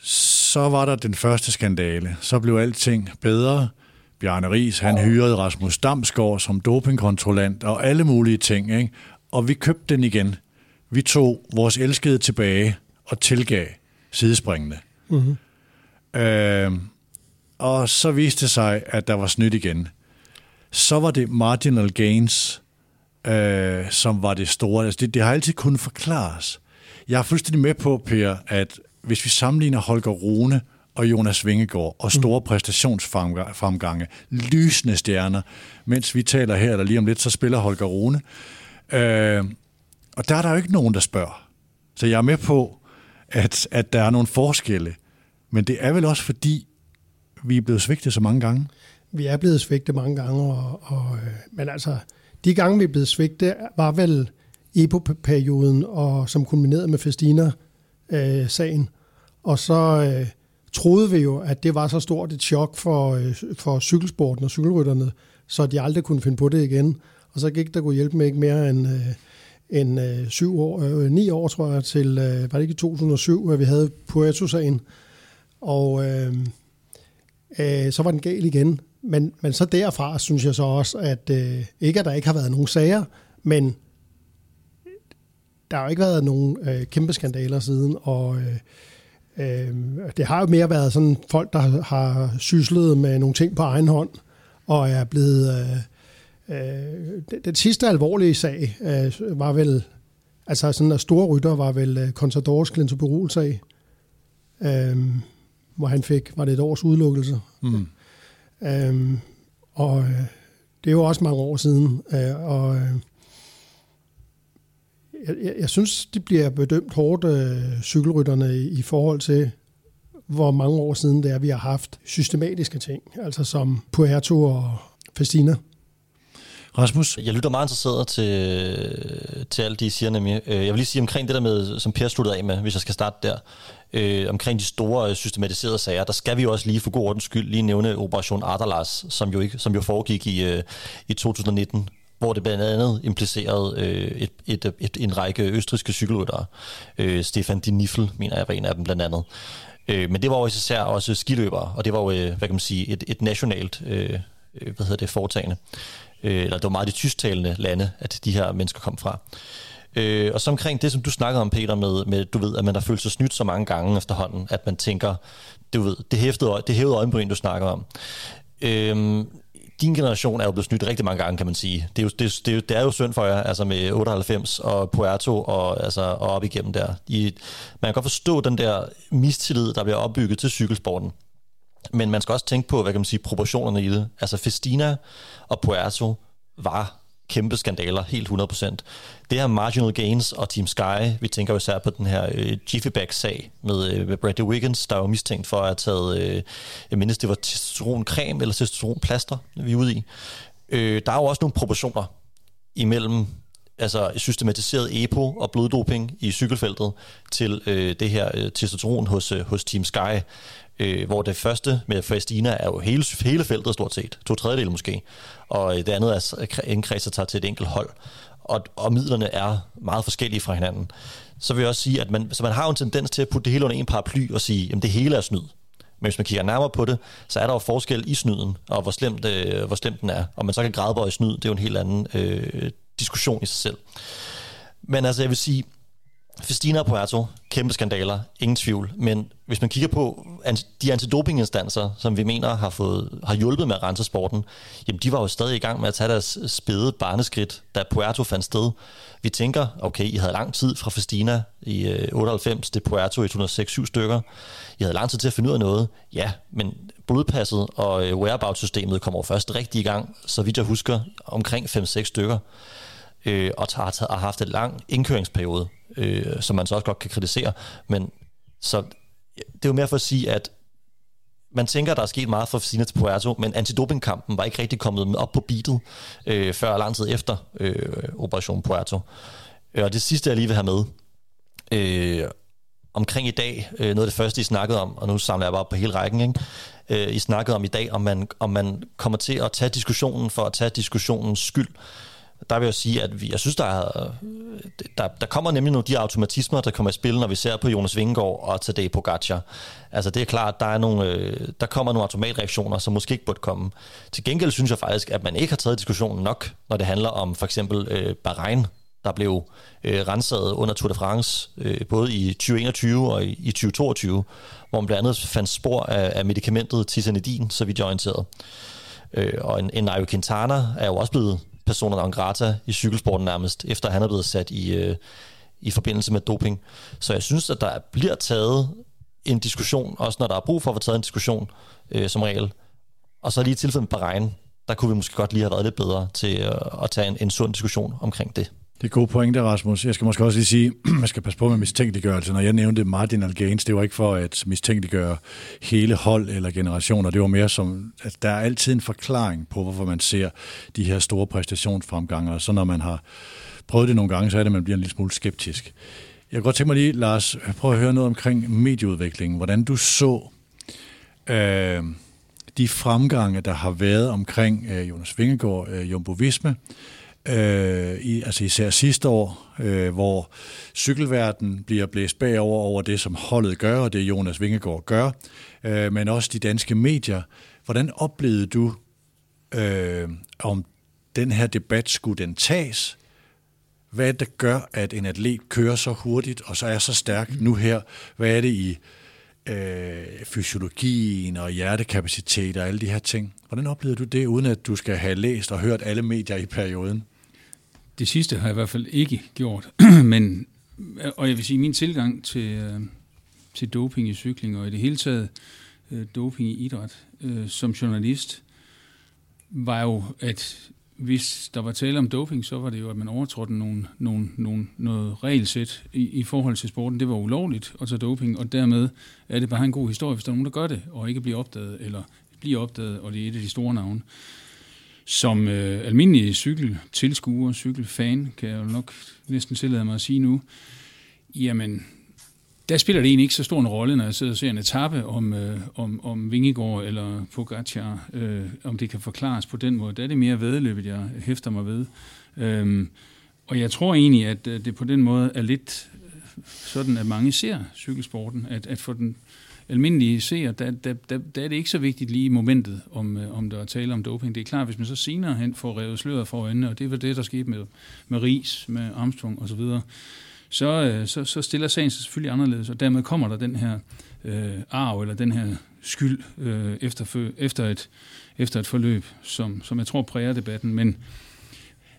S1: så var der den første skandale. Så blev alting bedre. Bjarne Ries, han hyrede Rasmus Damsgaard som dopingkontrollant og alle mulige ting. Ikke? Og vi købte den igen. Vi tog vores elskede tilbage og tilgav sidespringende. Mm-hmm. Øh, og så viste det sig, at der var snydt igen. Så var det marginal gains, øh, som var det store. Altså det, det har altid kunnet forklares. Jeg er fuldstændig med på, Per, at hvis vi sammenligner Holger Rune og Jonas Vingegaard og store mm. præstationsfremgange, lysende stjerner, mens vi taler her, eller lige om lidt, så spiller Holger Rune. Øh, og der er der jo ikke nogen, der spørger. Så jeg er med på, at, at der er nogle forskelle. Men det er vel også fordi, vi er blevet svigtet så mange gange?
S4: Vi er blevet svigtet mange gange, og, og, øh, men altså, de gange vi er blevet svigtet, var vel EPO-perioden, og som kulminerede med Festina-sagen. Øh, og så øh, troede vi jo, at det var så stort et chok for, øh, for cykelsporten og cykelrytterne, så de aldrig kunne finde på det igen. Og så gik der kunne hjælpe med ikke mere end, øh, end øh, syv år, øh, ni år, tror jeg, til, øh, var det ikke 2007, at vi havde Puerto-sagen. Og øh, øh, så var den gal igen. Men, men så derfra synes jeg så også, at øh, ikke at der ikke har været nogen sager, men der har jo ikke været nogen øh, kæmpe skandaler siden, og øh, øh, det har jo mere været sådan folk, der har syslet med nogle ting på egen hånd, og er blevet... Øh, øh, den sidste alvorlige sag øh, var vel, altså sådan en store rytter var vel øh, Contadors Glentoberol-sag, øh, hvor han fik, var det et års udelukkelse. Mm. Øh, og øh, det er jo også mange år siden, øh, og øh, jeg, jeg synes, de bliver bedømt hårdt, øh, cykelrytterne, i, i forhold til, hvor mange år siden det er, vi har haft systematiske ting, altså som Puerto og Festina.
S1: Rasmus?
S3: Jeg lytter meget interesseret til, til alt det, I siger nemlig. Øh, jeg vil lige sige omkring det der med, som Per sluttede af med, hvis jeg skal starte der, øh, omkring de store øh, systematiserede sager, der skal vi jo også lige for god ordens skyld lige nævne Operation Ardalas, som jo, ikke, som jo foregik i, øh, i 2019, hvor det blandt andet implicerede øh, et, et, et, en række østriske cykelryttere. Øh, Stefan Di Niffel, mener jeg, var en af dem blandt andet. Øh, men det var jo især også skiløbere, og det var jo, øh, hvad kan man sige, et, et nationalt øh, øh, hvad hedder det, foretagende. Øh, eller det var meget de tysktalende lande, at de her mennesker kom fra. Øh, og så omkring det, som du snakkede om, Peter, med, med du ved, at man har følt sig snydt så mange gange efterhånden, at man tænker, du ved, det hævede, det hævede øjenbryn, du snakker om. Øh, din generation er jo blevet snydt rigtig mange gange, kan man sige. Det er jo, det, det, er jo, det er jo synd for jer, altså med 98 og Puerto og, altså, og op igennem der. I, man kan godt forstå den der mistillid, der bliver opbygget til cykelsporten. Men man skal også tænke på, hvad kan man sige, proportionerne i det. Altså Festina og Puerto var kæmpe skandaler, helt 100%. Det her Marginal Gains og Team Sky, vi tænker jo især på den her øh, Jiffy sag med, øh, med Bradley Wiggins, der var mistænkt for at have taget, øh, jeg mindes, det var testosteroncreme eller testosteronplaster, vi er ude i. Øh, der er jo også nogle proportioner imellem altså systematiseret EPO og bloddoping i cykelfeltet til øh, det her øh, testosteron hos, øh, hos Team Sky, øh, hvor det første med Festina er jo hele, hele feltet stort set, to tredjedel måske, og øh, det andet er indkredset tager til et enkelt hold, og, og midlerne er meget forskellige fra hinanden. Så vil jeg også sige, at man, så man har jo en tendens til at putte det hele under en paraply og sige, at det hele er snyd. Men hvis man kigger nærmere på det, så er der jo forskel i snyden, og hvor slemt, øh, hvor slemt den er. Og man så kan græde snyd, det er jo en helt anden øh, diskussion i sig selv. Men altså, jeg vil sige, Festina og Puerto, kæmpe skandaler, ingen tvivl. Men hvis man kigger på de antidopinginstanser, som vi mener har, fået, har hjulpet med at rense sporten, jamen de var jo stadig i gang med at tage deres spæde barneskridt, da Puerto fandt sted. Vi tænker, okay, I havde lang tid fra Festina i øh, 98 til Puerto i 106 stykker. I havde lang tid til at finde ud af noget. Ja, men blodpasset og øh, whereabout-systemet kommer først rigtig i gang, så vidt jeg husker, omkring 5-6 stykker, øh, og har, har haft en lang indkøringsperiode, øh, som man så også godt kan kritisere. Men så det er jo mere for at sige, at man tænker, at der er sket meget for Fsina til Puerto, men antidopingkampen var ikke rigtig kommet op på beatet øh, før lang tid efter øh, Operation Puerto. Øh, og det sidste, jeg lige vil have med, øh, omkring i dag, øh, noget af det første, I snakkede om, og nu samler jeg bare op på hele rækken, ikke? Øh, I snakkede om i dag, om man, om man kommer til at tage diskussionen for at tage diskussionens skyld. Der vil jeg sige, at vi, jeg synes, der, er, der, der kommer nemlig nogle af de automatismer, der kommer i spil, når vi ser på Jonas Vingegaard og Tadej Pogacar. Altså det er klart, der, er nogle, øh, der kommer nogle automatreaktioner, som måske ikke burde komme. Til gengæld synes jeg faktisk, at man ikke har taget diskussionen nok, når det handler om for eksempel øh, Bahrain, der blev øh, renset under Tour de France, øh, både i 2021 og i, i 2022, hvor man blandt andet fandt spor af, af medicamentet tisanidin, så vidt jeg orienteret. Øh, og en, en Nairo Quintana er jo også blevet personer non grata i cykelsporten nærmest, efter han er blevet sat i, øh, i forbindelse med doping. Så jeg synes, at der bliver taget en diskussion, også når der er brug for at få taget en diskussion øh, som regel. Og så lige i tilfældet med Bahrein, der kunne vi måske godt lige have været lidt bedre til øh, at tage en, en sund diskussion omkring det.
S1: Det er gode pointe, Rasmus. Jeg skal måske også lige sige, at man skal passe på med mistænkeliggørelse. Når jeg nævnte marginal gains, det var ikke for at mistænkeliggøre hele hold eller generationer. Det var mere som, at der er altid en forklaring på, hvorfor man ser de her store præstationsfremgange. Og så når man har prøvet det nogle gange, så er det, at man bliver en lille smule skeptisk. Jeg kan godt tænke mig lige, Lars, prøve at høre noget omkring medieudviklingen. Hvordan du så øh, de fremgange, der har været omkring øh, Jonas Vingegaard, øh, Jumbo Visma, øh, i, altså især sidste år, øh, hvor cykelverden bliver blæst bagover over det, som holdet gør, og det Jonas Vingegaard gør, øh, men også de danske medier. Hvordan oplevede du, øh, om den her debat skulle den tages? Hvad er det, der gør, at en atlet kører så hurtigt og så er så stærk nu her? Hvad er det i øh, fysiologien og hjertekapacitet og alle de her ting? Hvordan oplevede du det, uden at du skal have læst og hørt alle medier i perioden?
S2: Det sidste har jeg i hvert fald ikke gjort, men og jeg vil sige, min tilgang til, øh, til doping i cykling og i det hele taget øh, doping i idræt øh, som journalist, var jo, at hvis der var tale om doping, så var det jo, at man overtrådte nogle, nogle, nogle, noget regelsæt i, i forhold til sporten. Det var ulovligt at tage doping, og dermed er det bare en god historie, hvis der er nogen, der gør det, og ikke bliver opdaget, eller bliver opdaget, og det er et af de store navne. Som øh, almindelig cykeltilskuer, cykelfan, kan jeg jo nok næsten tillade mig at sige nu, jamen, der spiller det egentlig ikke så stor en rolle, når jeg sidder og ser en etape om, øh, om, om Vingegård eller Pogacar, øh, om det kan forklares på den måde. Der er det mere vedløbet, jeg hæfter mig ved. Øhm, og jeg tror egentlig, at øh, det på den måde er lidt sådan, at mange ser cykelsporten, at, at for den almindelige seer, der, der, der, der er det ikke så vigtigt lige i momentet, om, øh, om der er tale om doping. Det er klart, hvis man så senere hen får revet sløret for øjnene, og det var det, der skete med, med Ries, med Armstrong osv., så, så, øh, så, så stiller sagen sig selvfølgelig anderledes, og dermed kommer der den her øh, arv, eller den her skyld øh, efter, efter, et, efter et forløb, som, som jeg tror præger debatten. Men,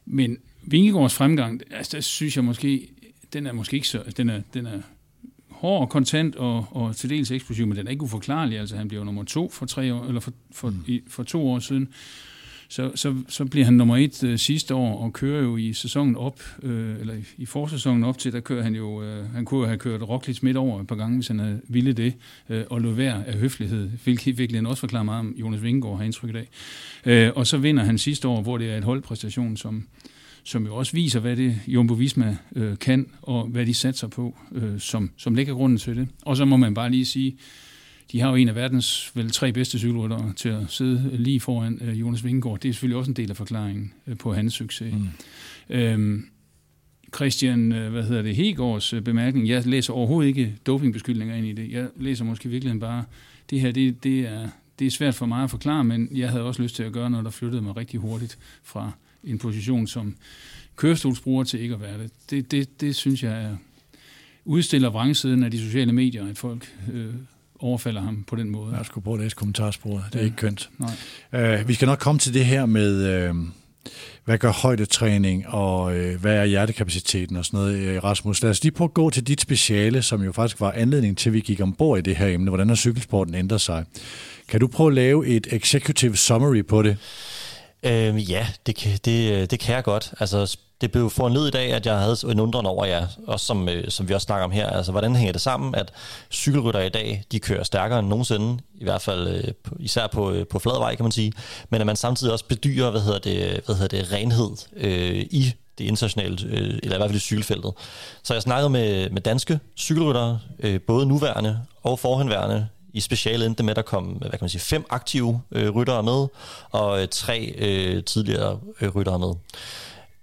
S2: men Vingegaards fremgang, altså, der synes jeg måske, den er måske ikke så, den er, den er hård og kontant og, og til dels eksplosiv, men den er ikke uforklarlig. Altså, han bliver nummer to for, tre år, eller for, for, mm. i, for to år siden. Så, så, så bliver han nummer et øh, sidste år og kører jo i sæsonen op, øh, eller i, i forsæsonen op til, der kører han jo, øh, han kunne have kørt Roglic midt over et par gange, hvis han havde ville det, øh, og lå være af høflighed, hvilket virkelig også forklarer meget om Jonas Vingegaard har indtryk i dag. Øh, og så vinder han sidste år, hvor det er et holdpræstation, som, som jo også viser, hvad det Jumbo Visma øh, kan, og hvad de satser på, øh, som, som lægger grunden til det. Og så må man bare lige sige, de har jo en af verdens vel tre bedste cykelryttere til at sidde lige foran øh, Jonas Vingegaard. Det er selvfølgelig også en del af forklaringen øh, på hans succes. Mm. Øhm, Christian, øh, hvad hedder det, Hegårds øh, bemærkning, jeg læser overhovedet ikke dopingbeskyldninger ind i det. Jeg læser måske virkelig bare, det her, det, det, er, det er svært for mig at forklare, men jeg havde også lyst til at gøre noget, der flyttede mig rigtig hurtigt fra en position som kørestolsbruger til ikke at være det. Det, det, det synes jeg er, udstiller vrangsiden af de sociale medier, at folk øh, overfalder ham på den måde.
S1: Jeg skulle prøve at læse kommentarsporet. Det er ja. ikke kønt.
S2: Nej.
S1: Uh, vi skal nok komme til det her med, uh, hvad gør højdetræning, og uh, hvad er hjertekapaciteten og sådan noget, Rasmus. Lad os lige prøve at gå til dit speciale, som jo faktisk var anledning til, at vi gik ombord i det her emne. Hvordan har cykelsporten ændret sig? Kan du prøve at lave et executive summary på det?
S3: Øh, ja, det, det, øh, det kan jeg godt. Altså, det blev foranledet i dag, at jeg havde en undren over, ja, også som, øh, som vi også snakker om her, altså hvordan hænger det sammen, at cykelrytter i dag, de kører stærkere end nogensinde, i hvert fald øh, især på, øh, på fladvej, kan man sige, men at man samtidig også bedyrer, hvad hedder det, hvad hedder det renhed øh, i det internationale, øh, eller i hvert fald i cykelfeltet. Så jeg snakkede med, med danske cykelryttere, øh, både nuværende og forhenværende, i specialet endte med, at der kom hvad kan man sige, fem aktive øh, ryttere med, og øh, tre øh, tidligere øh, ryttere med.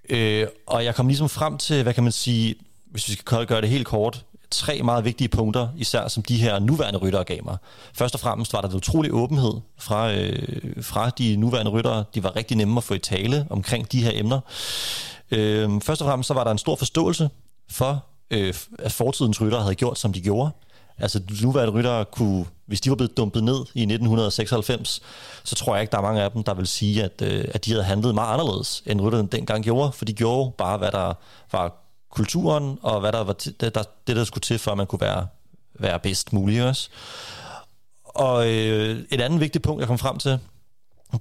S3: Øh, og jeg kom ligesom frem til, hvad kan man sige, hvis vi skal gøre det helt kort, tre meget vigtige punkter, især som de her nuværende ryttere gav mig. Først og fremmest var der en utrolig åbenhed fra, øh, fra de nuværende ryttere. De var rigtig nemme at få i tale omkring de her emner. Øh, først og fremmest så var der en stor forståelse for, øh, at fortidens ryttere havde gjort, som de gjorde. Altså nuværende ryttere kunne, hvis de var blevet dumpet ned i 1996, så tror jeg ikke, der er mange af dem, der vil sige, at, øh, at de havde handlet meget anderledes, end rytterne dengang gjorde, for de gjorde bare, hvad der var kulturen, og hvad der var det, der, det, der skulle til, for at man kunne være, være bedst mulig også. Og øh, et andet vigtigt punkt, jeg kom frem til,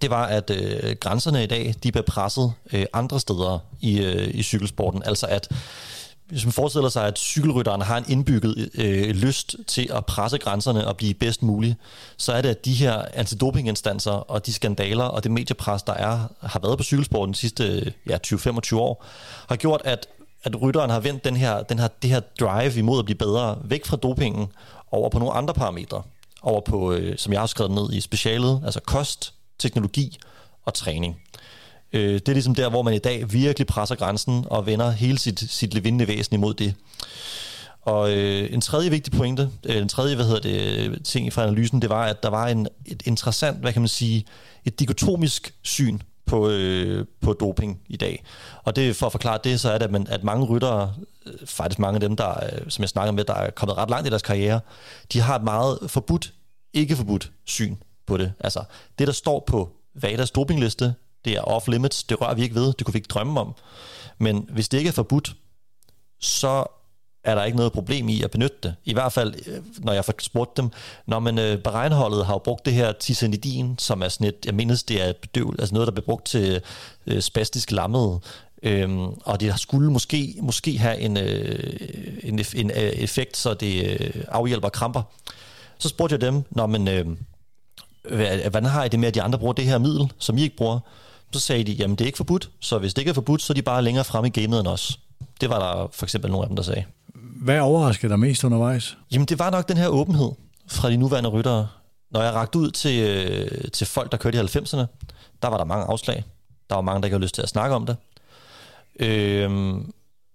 S3: det var, at øh, grænserne i dag, de bliver presset øh, andre steder i, øh, i cykelsporten. Altså at hvis man forestiller sig, at cykelrytteren har en indbygget øh, lyst til at presse grænserne og blive bedst muligt, så er det, at de her antidopinginstanser og de skandaler og det mediepres, der er, har været på cykelsporten de sidste ja, 20-25 år, har gjort, at, at rytteren har vendt den her, den her, det her drive imod at blive bedre væk fra dopingen over på nogle andre parametre. Over på, øh, som jeg har skrevet ned i specialet, altså kost, teknologi og træning. Øh, det er ligesom der, hvor man i dag virkelig presser grænsen og vender hele sit, sit levindende væsen imod det. Og øh, en tredje vigtig pointe, øh, en tredje hvad hedder det, ting fra analysen, det var, at der var en, et interessant, hvad kan man sige, et dikotomisk syn på, øh, på doping i dag. Og det for at forklare det, så er det, at, man, at mange ryttere, øh, faktisk mange af dem, der, øh, som jeg snakker med, der er kommet ret langt i deres karriere, de har et meget forbudt, ikke forbudt syn på det. Altså, det der står på VADAs dopingliste, det er off-limits, det rører vi ikke ved, det kunne vi ikke drømme om. Men hvis det ikke er forbudt, så er der ikke noget problem i at benytte det. I hvert fald, øh, når jeg spurgte spurgt dem, når man øh, beregnholdet har jo brugt det her tisanidin, som er sådan et, jeg mindes, det er et bedøvel, altså noget, der bliver brugt til øh, spastisk lammede, Øhm, og det skulle måske, måske have en, øh, en, en øh, effekt, så det øh, afhjælper kramper. Så spurgte jeg dem, når man, øh, hvordan har I det med, at de andre bruger det her middel, som I ikke bruger? Så sagde de, jamen det er ikke forbudt, så hvis det ikke er forbudt, så er de bare længere frem i gamet end os. Det var der for eksempel nogle af dem, der sagde.
S1: Hvad overraskede dig mest undervejs?
S3: Jamen det var nok den her åbenhed fra de nuværende ryttere. Når jeg rakte ud til, øh, til folk, der kørte i 90'erne, der var der mange afslag. Der var mange, der ikke havde lyst til at snakke om det. Øhm,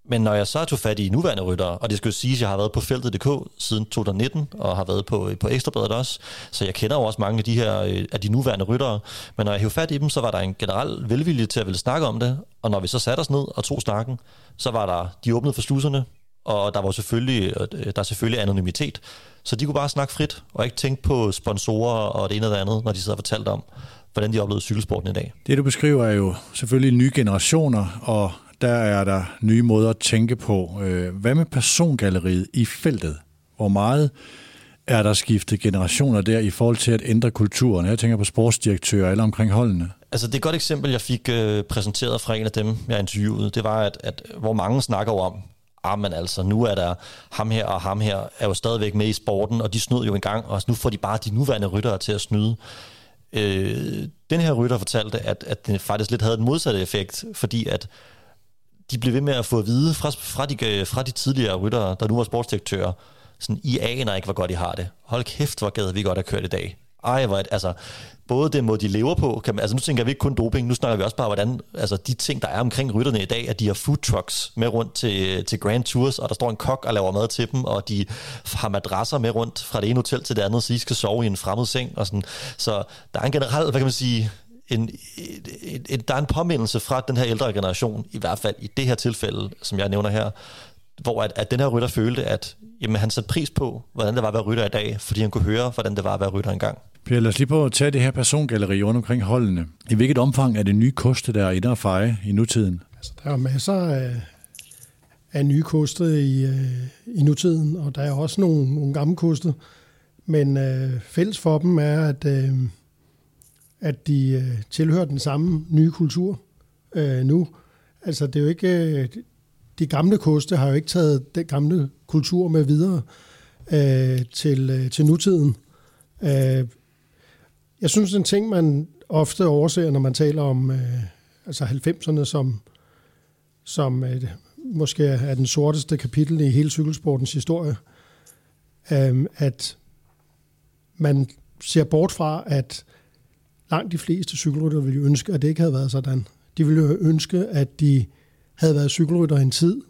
S3: men når jeg så tog fat i nuværende ryttere, og det skal jo siges, at jeg har været på feltet.dk siden 2019, og har været på, på Ekstrabladet også, så jeg kender jo også mange af de her øh, af de nuværende ryttere. Men når jeg hævde fat i dem, så var der en generel velvilje til at ville snakke om det, og når vi så satte os ned og tog snakken, så var der, de åbnede for sluserne, og der var selvfølgelig, øh, der er selvfølgelig anonymitet, så de kunne bare snakke frit, og ikke tænke på sponsorer og det ene og det andet, når de sidder og fortalte om, hvordan de oplevede cykelsporten i dag.
S1: Det du beskriver er jo selvfølgelig nye generationer, og der er der nye måder at tænke på. Øh, hvad med persongalleriet i feltet? Hvor meget er der skiftet generationer der i forhold til at ændre kulturen? Jeg tænker på sportsdirektører eller omkring holdene.
S3: Altså det er et godt eksempel, jeg fik øh, præsenteret fra en af dem, jeg interviewede. Det var, at, at hvor mange snakker om, ah, men altså, nu er der ham her og ham her, er jo stadigvæk med i sporten, og de snød jo engang, og nu får de bare de nuværende ryttere til at snyde. Øh, den her rytter fortalte, at, at det faktisk lidt havde en modsatte effekt, fordi at de blev ved med at få at vide fra, fra, de, øh, fra de tidligere ryttere, der nu var sportsdirektører, sådan, I aner ikke, hvor godt I har det. Hold kæft, hvor gad vi godt at køre i dag. Ej, hvor, altså, både den måde, de lever på, kan man, altså nu tænker vi ikke kun doping, nu snakker vi også bare, hvordan altså, de ting, der er omkring rytterne i dag, at de har food trucks med rundt til, øh, til Grand Tours, og der står en kok og laver mad til dem, og de har madrasser med rundt fra det ene hotel til det andet, så de skal sove i en fremmed seng. Og sådan. Så der er en generel, hvad kan man sige, en, en, en, der er en påmindelse fra den her ældre generation, i hvert fald i det her tilfælde, som jeg nævner her, hvor at, at den her rytter følte, at jamen, han satte pris på, hvordan det var at være rytter i dag, fordi han kunne høre, hvordan det var at være rytter engang.
S1: Per, lad os lige på at tage det her persongalleri rundt omkring holdene. I hvilket omfang er det nye koste, der er inde og feje i nutiden?
S4: Altså, der er masser af, af nye koste i, øh, i nutiden, og der er også nogle, nogle gamle koste. Men øh, fælles for dem er, at, øh, at de øh, tilhører den samme nye kultur øh, nu. Altså, det er jo ikke... Øh, de gamle koste har jo ikke taget den gamle kultur med videre øh, til, øh, til nutiden. Øh, jeg synes, en ting, man ofte overser, når man taler om øh, altså 90'erne som, som øh, måske er den sorteste kapitel i hele cykelsportens historie, øh, at man ser bort fra, at langt de fleste cykelrytter ville jo ønske, at det ikke havde været sådan. De ville jo ønske, at de havde været cykelrytter en tid,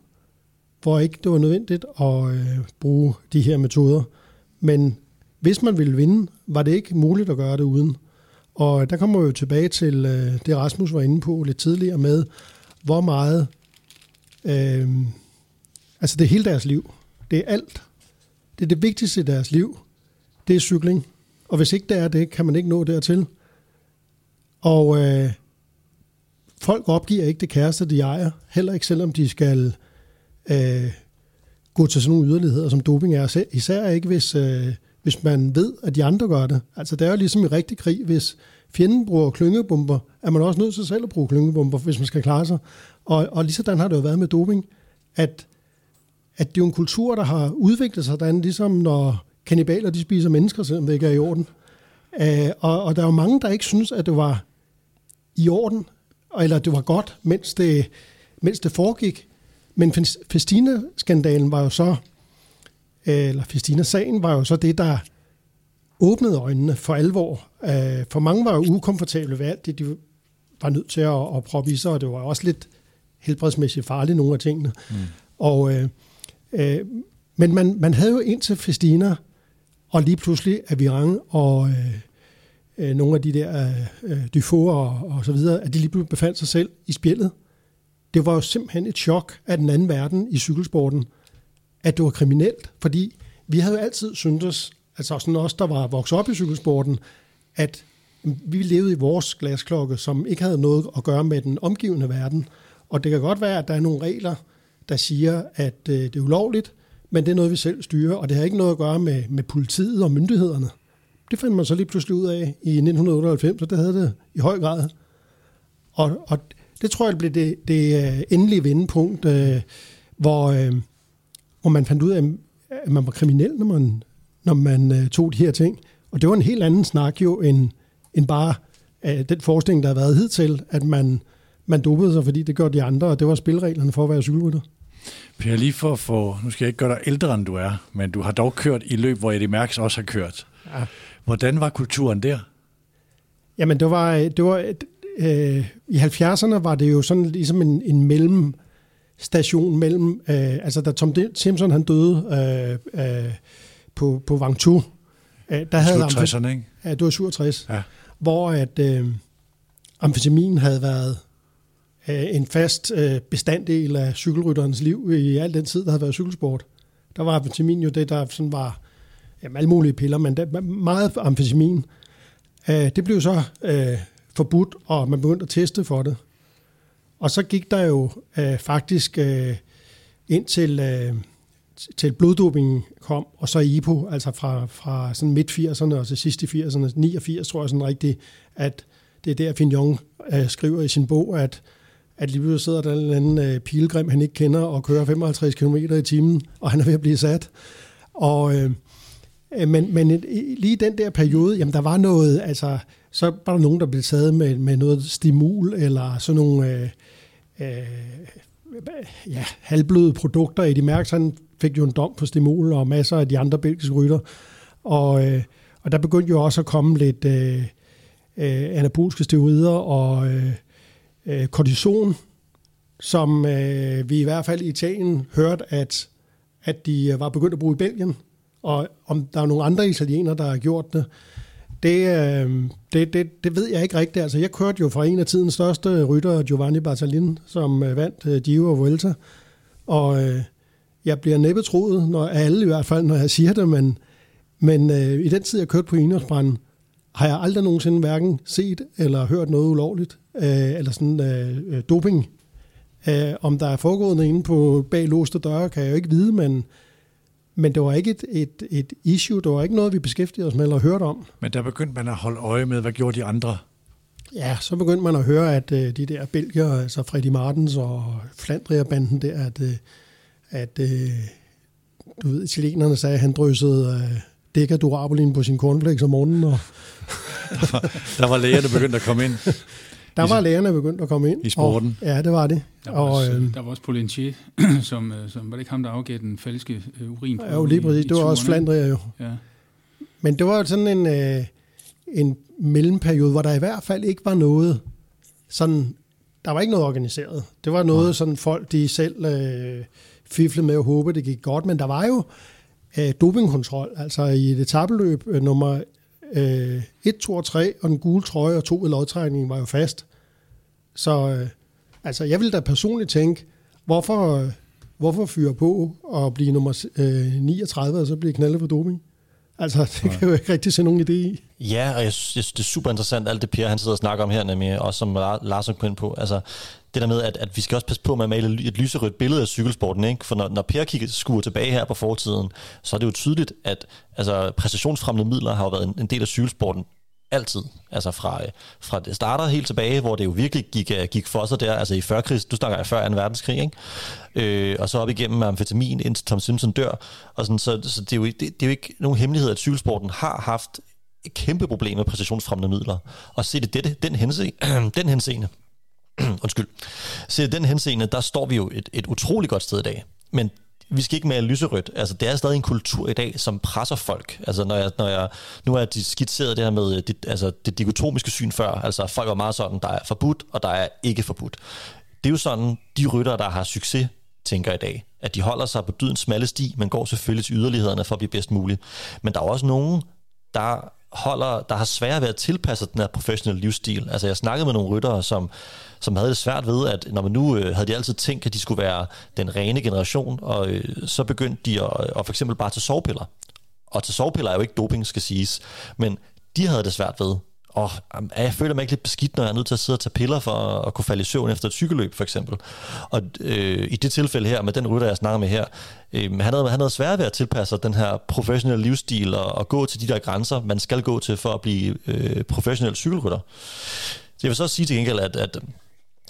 S4: hvor ikke det var nødvendigt at øh, bruge de her metoder. Men hvis man ville vinde, var det ikke muligt at gøre det uden. Og der kommer vi jo tilbage til øh, det, Rasmus var inde på lidt tidligere med, hvor meget, øh, altså det er hele deres liv. Det er alt. Det er det vigtigste i deres liv. Det er cykling. Og hvis ikke det er det, kan man ikke nå dertil. Og øh, folk opgiver ikke det kæreste, de ejer. Heller ikke selvom de skal øh, gå til sådan nogle yderligheder, som doping er. Især ikke, hvis, øh, hvis man ved, at de andre gør det. Altså, det er jo ligesom i rigtig krig. Hvis fjenden bruger klyngebomber, er man også nødt til selv at bruge klyngebomber, hvis man skal klare sig. Og, og lige sådan har det jo været med doping, at, at det er jo en kultur, der har udviklet sig sådan, ligesom når kanibaler de spiser mennesker, selvom det ikke er i orden. Uh, og, og der er jo mange, der ikke synes, at det var i orden, eller det var godt, mens det, mens det foregik. Men Festina-skandalen var jo så, eller Festina-sagen var jo så det, der åbnede øjnene for alvor. Øh, for mange var jo ukomfortable ved alt det, de var nødt til at, at proppe i sig, og det var også lidt helbredsmæssigt farligt, nogle af tingene. Mm. Og, øh, øh, men man, man havde jo indtil Festina, og lige pludselig Avirang og øh, øh, nogle af de der øh, øh dyfor og, og så videre, at de lige pludselig befandt sig selv i spjældet. Det var jo simpelthen et chok af den anden verden i cykelsporten, at det var kriminelt, fordi vi havde jo altid syntes, altså sådan os, der var vokset op i cykelsporten, at mm, vi levede i vores glasklokke, som ikke havde noget at gøre med den omgivende verden. Og det kan godt være, at der er nogle regler, der siger, at øh, det er ulovligt, men det er noget, vi selv styrer, og det har ikke noget at gøre med, med politiet og myndighederne. Det fandt man så lige pludselig ud af i 1998, og det havde det i høj grad. Og, og det tror jeg blev det, det øh, endelige vendepunkt, øh, hvor, øh, hvor man fandt ud af, at man var kriminel, når man, når man øh, tog de her ting. Og det var en helt anden snak jo, end, end bare øh, den forskning, der har været hidtil, at man, man dopede sig, fordi det gør de andre, og det var spilreglerne for at være cykelrytter.
S1: Per, lige for at få, nu skal jeg ikke gøre dig ældre, end du er, men du har dog kørt i løb, hvor Eddie Mærks også har kørt. Ja. Hvordan var kulturen der?
S4: Jamen, det var, det var øh, i 70'erne var det jo sådan ligesom en, en mellemstation mellem, øh, altså da Tom Simpson han døde øh, øh, på, på Vangtu,
S1: øh, der havde 67'erne, ikke?
S4: Ja, det var 67, ja. hvor at øh, amfetamin havde været øh, en fast øh, bestanddel af cykelrytterens liv i al den tid, der havde været cykelsport. Der var amfetamin jo det, der sådan var jamen, alle mulige piller, men der, meget amfetamin. Øh, det blev så øh, forbudt, og man begyndte at teste for det. Og så gik der jo øh, faktisk øh, ind til, øh, til bloddopingen kom, og så IPO, altså fra, fra sådan midt 80'erne og til sidst i 80'erne, 89 tror jeg sådan rigtigt, at det er der Fignon øh, skriver i sin bog, at, at lige pludselig sidder der en eller anden øh, pilgrim, han ikke kender, og kører 55 km i timen, og han er ved at blive sat. Og, øh, Øh, men, men lige den der periode, jamen der var noget, altså så var der nogen, der blev taget med, med noget stimul, eller sådan nogle øh, øh, ja, halvbløde produkter. Eddie Merckx, han fik jo en dom på stimul, og masser af de andre belgiske rytter. Og, øh, og der begyndte jo også at komme lidt øh, øh, anaboliske steroider og øh, øh, kortison, som øh, vi i hvert fald i Italien hørte, at, at de var begyndt at bruge i Belgien. Og om der er nogle andre italienere, der har gjort det, det, øh, det, det, det ved jeg ikke rigtigt. Altså, jeg kørte jo fra en af tidens største rytter, Giovanni Bartalin, som øh, vandt øh, Giro og Vuelta. Og øh, jeg bliver næppe troet, når alle i hvert fald, når jeg siger det, men, men øh, i den tid, jeg kørte på Inersbranden, har jeg aldrig nogensinde hverken set eller hørt noget ulovligt, øh, eller sådan øh, øh, doping. Øh, om der er foregået noget inde på bag låste døre, kan jeg jo ikke vide, men, men det var ikke et, et, et issue, det var ikke noget, vi beskæftigede os med eller hørte om.
S1: Men der begyndte man at holde øje med, hvad gjorde de andre?
S4: Ja, så begyndte man at høre, at øh, de der belgier, altså Freddy Martens og Flandria-banden der, at, øh, at øh, du ved, italienerne sagde, at han dryssede øh, Deca Durabolin på sin cornflakes om morgenen. Og
S1: der, var, der var lægerne begyndt at komme ind.
S4: Der var lægerne begyndt at komme ind.
S1: I sporten?
S4: Og, ja, det var det.
S2: Der var, og, også, øh, der var også Polintier, som, øh, som var det ikke ham, der afgav den falske øh, urin?
S4: Ja, jo, lige præcis. det var også Flandria jo.
S2: Ja.
S4: Men det var sådan en, øh, en mellemperiode, hvor der i hvert fald ikke var noget sådan, der var ikke noget organiseret. Det var noget, ja. sådan folk de selv øh, fiflede med at håbe, det gik godt, men der var jo øh, dopingkontrol, altså i et etabeløb øh, nummer øh, 1, 2 og 3, og den gule trøje og to i lodtrækningen var jo fast. Så øh, altså, jeg ville da personligt tænke, hvorfor, øh, hvorfor fyre på og blive nummer øh, 39 og så blive knaldet for doping? Altså, det kan jeg jo ikke rigtig se nogen idé i.
S3: Ja, og jeg synes, det er super interessant, alt det Per, han sidder og snakker om her, nemlig, også som Lars kom ind på. Altså, det der med, at, at vi skal også passe på med at male et lyserødt billede af cykelsporten, ikke? For når, når Per kigger skuer tilbage her på fortiden, så er det jo tydeligt, at altså, præstationsfremmede midler har jo været en, en del af cykelsporten altid. Altså fra, øh, fra det starter helt tilbage, hvor det jo virkelig gik, øh, gik for sig der, altså i førkrig, du snakker før 2. verdenskrig, ikke? Øh, og så op igennem amfetamin, indtil Tom Simpson dør. Og sådan, så, så det, er jo, det, det er jo ikke nogen hemmelighed, at cykelsporten har haft et kæmpe problem med præstationsfremmende midler. Og se det, det den, henseende, den henseende, undskyld, se den henseende, der står vi jo et, et utroligt godt sted i dag. Men vi skal ikke male lyserødt. Altså, det er stadig en kultur i dag, som presser folk. Altså, når jeg, når jeg, nu har jeg skitseret det her med øh, det, altså, det dikotomiske syn før. Altså, folk var meget sådan, der er forbudt, og der er ikke forbudt. Det er jo sådan, de rytter, der har succes, tænker i dag. At de holder sig på dydens smalle sti, men går selvfølgelig til yderlighederne for at blive bedst muligt. Men der er også nogen, der holder, der har svært ved at tilpasse den her professionelle livsstil. Altså jeg snakkede med nogle ryttere, som, som havde det svært ved, at når man nu øh, havde de altid tænkt, at de skulle være den rene generation, og øh, så begyndte de at, at for eksempel bare tage sovepiller. Og til sovepiller er jo ikke doping, skal siges, men de havde det svært ved, og jeg føler mig ikke lidt beskidt, når jeg er nødt til at sidde og tage piller for at kunne falde i søvn efter et cykelløb, for eksempel. Og øh, i det tilfælde her, med den rytter, jeg snakker med her, øh, han, havde, han havde svært ved at tilpasse sig den her professionelle livsstil og, og gå til de der grænser, man skal gå til for at blive øh, professionel cykelrytter. Så jeg vil så sige til gengæld, at, at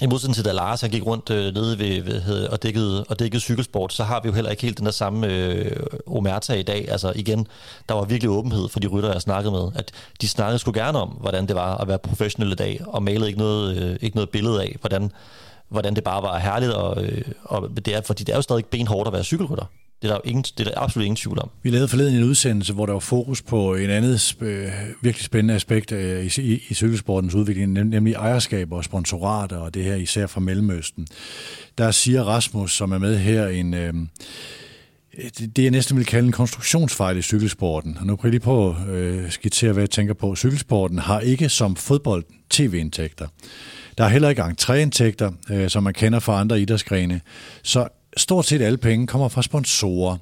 S3: i modsætning til da Lars han gik rundt øh, nede ved, ved og, dækkede, og dækkede cykelsport, så har vi jo heller ikke helt den der samme øh, omerta i dag. Altså igen, der var virkelig åbenhed for de rytter, jeg snakkede med, at de snakkede sgu gerne om, hvordan det var at være professionel i dag, og malede ikke noget, øh, ikke noget billede af, hvordan, hvordan det bare var herligt, og, øh, og det er, fordi det er jo stadig benhårdt at være cykelrytter. Det er der, ingen, det er der absolut ingen tvivl om.
S1: Vi lavede forleden en udsendelse, hvor der var fokus på en andet øh, virkelig spændende aspekt øh, i, i, i cykelsportens udvikling, nemlig ejerskab og sponsorater, og det her især fra Mellemøsten. Der siger Rasmus, som er med her, en... Øh, det jeg næsten vil kalde en konstruktionsfejl i cykelsporten. Og nu prøver jeg lige på øh, at øh, skitsere, hvad jeg tænker på. Cykelsporten har ikke som fodbold tv-indtægter. Der er heller ikke entréindtægter, øh, som man kender fra andre idrætsgrene. Så stort set alle penge kommer fra sponsorer.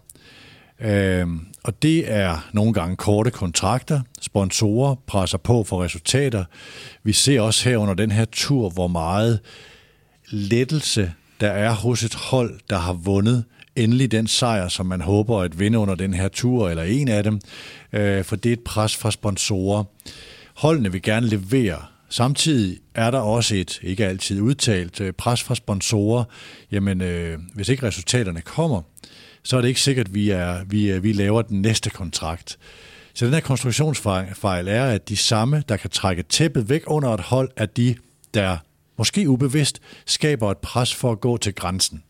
S1: Øh, og det er nogle gange korte kontrakter. Sponsorer presser på for resultater. Vi ser også her under den her tur, hvor meget lettelse der er hos et hold, der har vundet endelig den sejr, som man håber at vinde under den her tur, eller en af dem, øh, for det er et pres fra sponsorer. Holdene vil gerne levere Samtidig er der også et, ikke altid udtalt, øh, pres fra sponsorer. Jamen, øh, hvis ikke resultaterne kommer, så er det ikke sikkert, at vi, er, vi, vi laver den næste kontrakt. Så den her konstruktionsfejl er, at de samme, der kan trække tæppet væk under et hold, er de, der måske ubevidst skaber et pres for at gå til grænsen.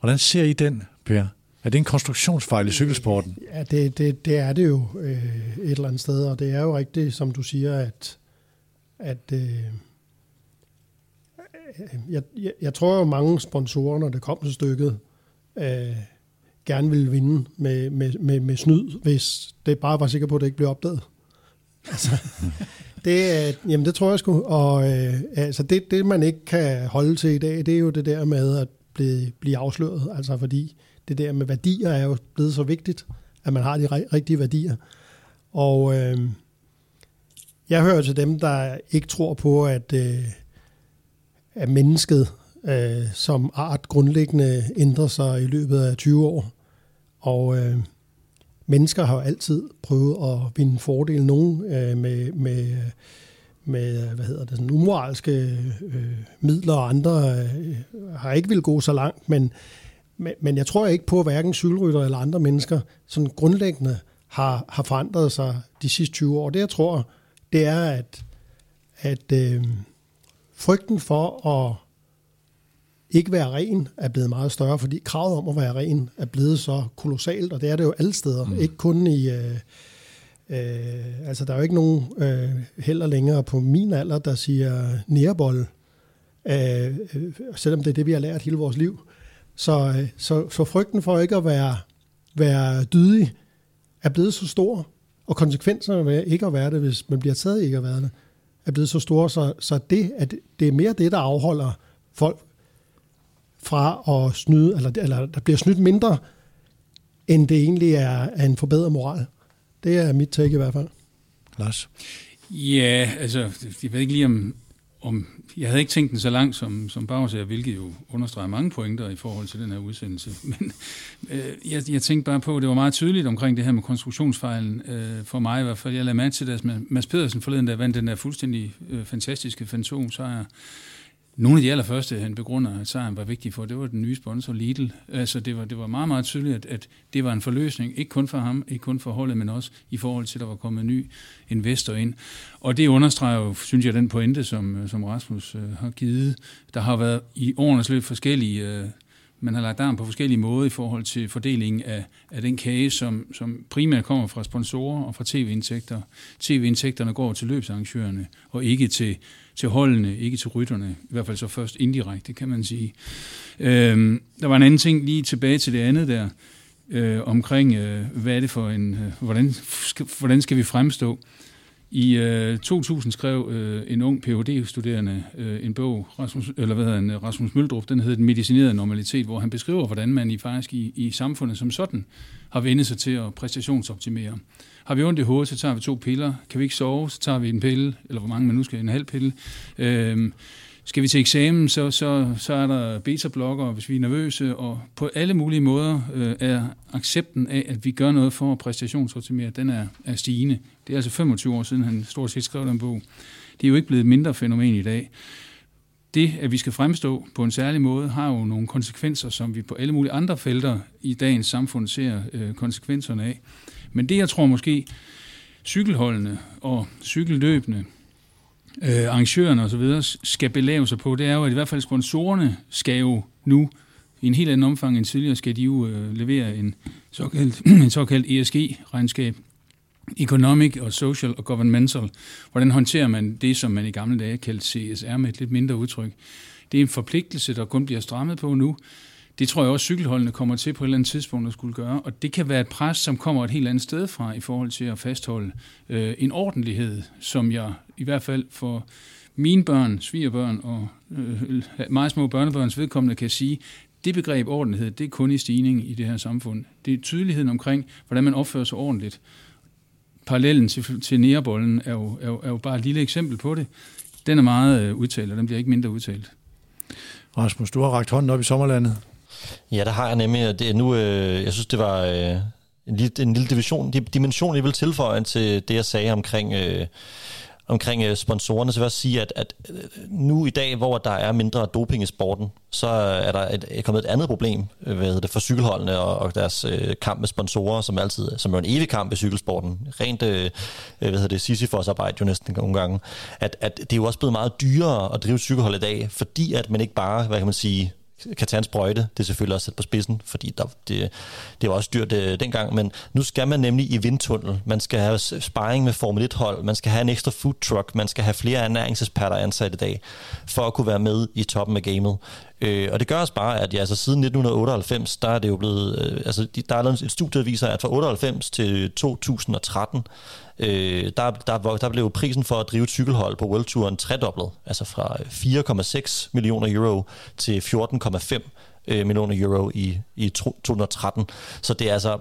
S1: Hvordan ser I den, Per? Er det en konstruktionsfejl i cykelsporten?
S4: Ja, det, det, det er det jo øh, et eller andet sted, og det er jo rigtigt, som du siger, at at øh, jeg, jeg, jeg tror jo mange sponsorer, når det kom til stykket, øh, gerne ville vinde med, med, med, med snyd, hvis det bare var sikker på, at det ikke blev opdaget. Altså, det, øh, jamen det tror jeg sgu. Og øh, altså det, det, man ikke kan holde til i dag, det er jo det der med, at blive, blive afsløret. Altså fordi det der med værdier er jo blevet så vigtigt, at man har de rigtige værdier. Og øh, jeg hører til dem, der ikke tror på, at, øh, at mennesket øh, som art grundlæggende ændrer sig i løbet af 20 år. Og øh, mennesker har jo altid prøvet at vinde fordel. Nogen øh, med, med, med hvad hedder det, sådan umoralske øh, midler, og andre øh, har ikke vil gå så langt. Men, men, men jeg tror ikke på, at hverken cykelrytter eller andre mennesker sådan grundlæggende har, har forandret sig de sidste 20 år. Det jeg tror, det er, at, at øh, frygten for at ikke være ren er blevet meget større, fordi kravet om at være ren er blevet så kolossalt, og det er det jo alle steder, mm. ikke kun i... Øh, øh, altså, der er jo ikke nogen øh, heller længere på min alder, der siger nærbold, øh, øh, selvom det er det, vi har lært hele vores liv. Så, øh, så, så frygten for ikke at være, være dydig er blevet så stor, og konsekvenserne ved ikke at være det, hvis man bliver taget ikke at være det, er blevet så store, så, så det, at det er mere det, der afholder folk fra at snyde, eller, eller der bliver snydt mindre, end det egentlig er, er en forbedret moral. Det er mit take i hvert fald.
S1: Lars?
S2: Ja, altså, jeg ved ikke lige om, om jeg havde ikke tænkt den så langt som, som bagsager, hvilket jo understreger mange pointer i forhold til den her udsendelse. Men øh, jeg, jeg tænkte bare på, at det var meget tydeligt omkring det her med konstruktionsfejlen, øh, for mig i hvert fald. Jeg lagde mærke til, at Mads Pedersen forleden, der vandt den der fuldstændig øh, fantastiske fantomsejr, nogle af de allerførste, han begrunder, at sejren var vigtig for, det var den nye sponsor Lidl. Altså, det var, det var meget, meget tydeligt, at, at det var en forløsning, ikke kun for ham, ikke kun for holdet, men også i forhold til, at der var kommet en ny investor ind. Og det understreger jo, synes jeg, den pointe, som, øh, som Rasmus øh, har givet. Der har været i årenes løb forskellige øh, man har lagt arm på forskellige måder i forhold til fordelingen af, af den kage, som, som primært kommer fra sponsorer og fra tv-indtægter. TV-indtægterne går til løbsarrangørerne, og ikke til, til holdene, ikke til rytterne. I hvert fald så først indirekte, kan man sige. Øhm, der var en anden ting lige tilbage til det andet der, øh, omkring, øh, hvad er det for en, øh, hvordan, skal, hvordan skal vi fremstå? I øh, 2000 skrev øh, en ung Ph.D.-studerende øh, en bog, Rasmus, eller hvad hedder han, øh, Rasmus Møldrup, den hedder Den medicinerede normalitet, hvor han beskriver, hvordan man i faktisk i, i samfundet som sådan har vendt sig til at præstationsoptimere. Har vi ondt i hovedet, så tager vi to piller. Kan vi ikke sove, så tager vi en pille, eller hvor mange man nu skal, en halv pille. Øh, skal vi til eksamen, så, så, så er der beta-blokker, hvis vi er nervøse, og på alle mulige måder øh, er accepten af, at vi gør noget for at præstationsoptimere, den er, er stigende. Det er altså 25 år siden, han stort set skrev den bog. Det er jo ikke blevet et mindre fænomen i dag. Det, at vi skal fremstå på en særlig måde, har jo nogle konsekvenser, som vi på alle mulige andre felter i dagens samfund ser øh, konsekvenserne af. Men det, jeg tror måske, cykelholdene og cykelløbende øh, arrangørerne osv. skal belave sig på, det er jo, at i hvert fald sponsorerne skal jo nu i en helt anden omfang end tidligere, skal de jo øh, levere en såkaldt, en såkaldt ESG-regnskab. Economic og social og governmental. Hvordan håndterer man det, som man i gamle dage kaldte CSR med et lidt mindre udtryk? Det er en forpligtelse, der kun bliver strammet på nu. Det tror jeg også, cykelholdene kommer til på et eller andet tidspunkt at skulle gøre. Og det kan være et pres, som kommer et helt andet sted fra i forhold til at fastholde øh, en ordentlighed, som jeg i hvert fald for mine børn, svigerbørn og øh, meget små børnebørns vedkommende kan sige, det begreb ordentlighed, det er kun i stigning i det her samfund. Det er tydeligheden omkring, hvordan man opfører sig ordentligt. Parallellen til, til nærebollen er jo, er, jo, er jo bare et lille eksempel på det. Den er meget øh, udtalt, og den bliver ikke mindre udtalt.
S1: Rasmus, du har ragt hånden op i sommerlandet.
S3: Ja, der har jeg nemlig. Det er nu, øh, jeg synes, det var øh, en, lille, en lille division, dimension, jeg vil tilføje til det, jeg sagde omkring... Øh, omkring øh, sponsorerne, så vil jeg sige, at, at øh, nu i dag, hvor der er mindre doping i sporten, så er der et, er kommet et andet problem øh, hvad det, for cykelholdene og, og deres øh, kamp med sponsorer, som altid som er en evig kamp i cykelsporten. Rent øh, øh hvad hedder det, Sisyfos arbejde jo næsten nogle gange. At, at det er jo også blevet meget dyrere at drive cykelhold i dag, fordi at man ikke bare, hvad kan man sige, kan tage en sprøjte. Det er selvfølgelig også sat på spidsen, fordi der, det, det var også dyrt øh, dengang. Men nu skal man nemlig i vindtunnel. Man skal have sparring med Formel 1-hold. Man skal have en ekstra food truck. Man skal have flere ernæringseksperter ansat i dag, for at kunne være med i toppen af gamet. Øh, og det gør også bare, at ja, altså, siden 1998, der er det jo blevet... Øh, altså, der er lavet et studie, der viser, at fra 98 til 2013, øh, der, der, der blev prisen for at drive cykelhold på World Touren tredoblet, altså fra øh, 4,6 millioner euro til 14,5 øh, millioner euro i, i 2013. Så det er altså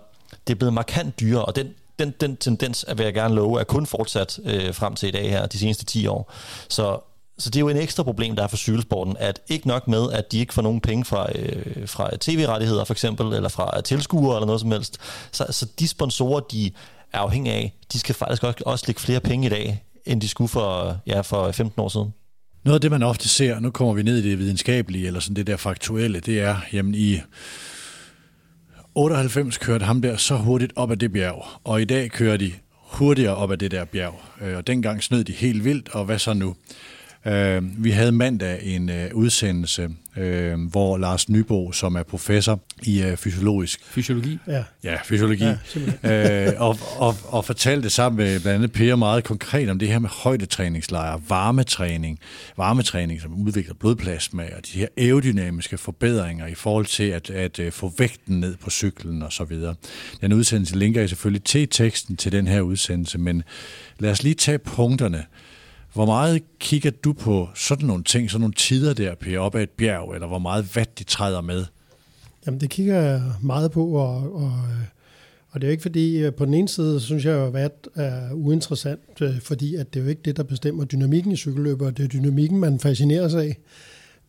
S3: det er blevet markant dyrere, og den, den, den tendens, vil jeg gerne love, er kun fortsat øh, frem til i dag her, de seneste 10 år. Så så det er jo en ekstra problem, der er for cykelsporten, at ikke nok med, at de ikke får nogen penge fra, øh, fra tv-rettigheder for eksempel, eller fra tilskuere eller noget som helst. Så, så de sponsorer, de er afhængige af, de skal faktisk også lægge flere penge i dag, end de skulle for, ja, for 15 år siden.
S1: Noget af det, man ofte ser, nu kommer vi ned i det videnskabelige, eller sådan det der faktuelle, det er, jamen i 98 kørte ham der så hurtigt op ad det bjerg, og i dag kører de hurtigere op ad det der bjerg. Øh, og dengang snød de helt vildt, og hvad så nu? Øh, vi havde mandag en øh, udsendelse, øh, hvor Lars Nybo, som er professor i øh, fysiologisk...
S2: Fysiologi?
S1: Ja, ja fysiologi. Ja, øh, og, og, og fortalte sammen med blandt andet Per meget konkret om det her med højdetræningslejre, varmetræning, varmetræning, som udvikler blodplasma, og de her aerodynamiske forbedringer i forhold til at, at, at få vægten ned på cyklen og så videre. Den udsendelse linker jeg selvfølgelig til teksten til den her udsendelse, men lad os lige tage punkterne, hvor meget kigger du på sådan nogle ting, sådan nogle tider der, Per, op ad et bjerg, eller hvor meget vat de træder med?
S4: Jamen, det kigger jeg meget på, og, og, og det er jo ikke fordi, øh, på den ene side, synes jeg at vat er uinteressant, øh, fordi at det er jo ikke det, der bestemmer dynamikken i cykelløber, det er dynamikken, man fascinerer sig af.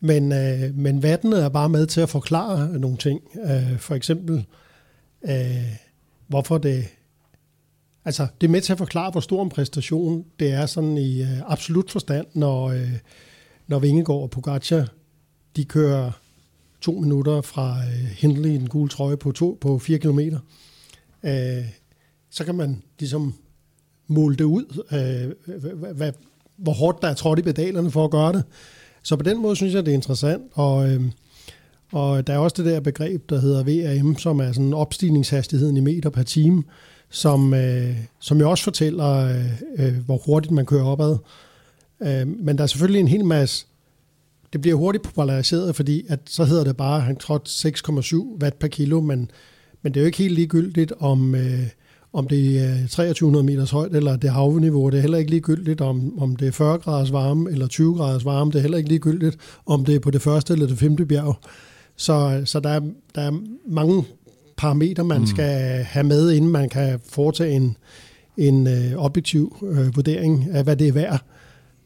S4: Men, øh, men vandet er bare med til at forklare nogle ting. Øh, for eksempel, hvorfor det Altså, det er med til at forklare, hvor stor en præstation det er sådan i øh, absolut forstand, når, øh, når Vingegaard og Pogacar, de kører to minutter fra øh, Hindley i den gule trøje på, to, på fire kilometer. Øh, så kan man ligesom måle det ud, øh, hvad, hvor hårdt der er trådt i pedalerne for at gøre det. Så på den måde synes jeg, det er interessant, og, øh, og der er også det der begreb, der hedder VRM, som er sådan opstigningshastigheden i meter per time, som, øh, som jo også fortæller, øh, øh, hvor hurtigt man kører opad. Øh, men der er selvfølgelig en hel masse, det bliver hurtigt populariseret, fordi at så hedder det bare, at han trådte 6,7 watt per kilo, men, men det er jo ikke helt ligegyldigt, om, øh, om det er 2300 meters højt, eller det er havniveau. Det er heller ikke ligegyldigt, om, om det er 40 graders varme, eller 20 graders varme. Det er heller ikke ligegyldigt, om det er på det første eller det femte bjerg. Så, så der, er, der er mange parametre, man mm. skal have med, inden man kan foretage en, en øh, objektiv øh, vurdering af, hvad det er værd.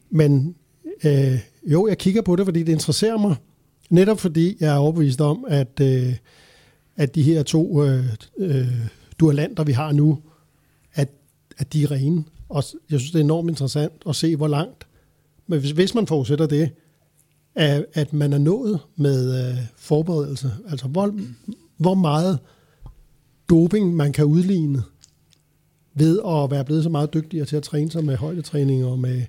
S4: Men øh, jo, jeg kigger på det, fordi det interesserer mig. Netop fordi jeg er overbevist om, at, øh, at de her to øh, øh, dualanter, vi har nu, at, at de er rene. Og jeg synes, det er enormt interessant at se, hvor langt. Men hvis, hvis man forudsætter det, at, at man er nået med øh, forberedelse, altså hvor, hvor meget doping, man kan udligne ved at være blevet så meget dygtigere til at træne sig med højdetræning og med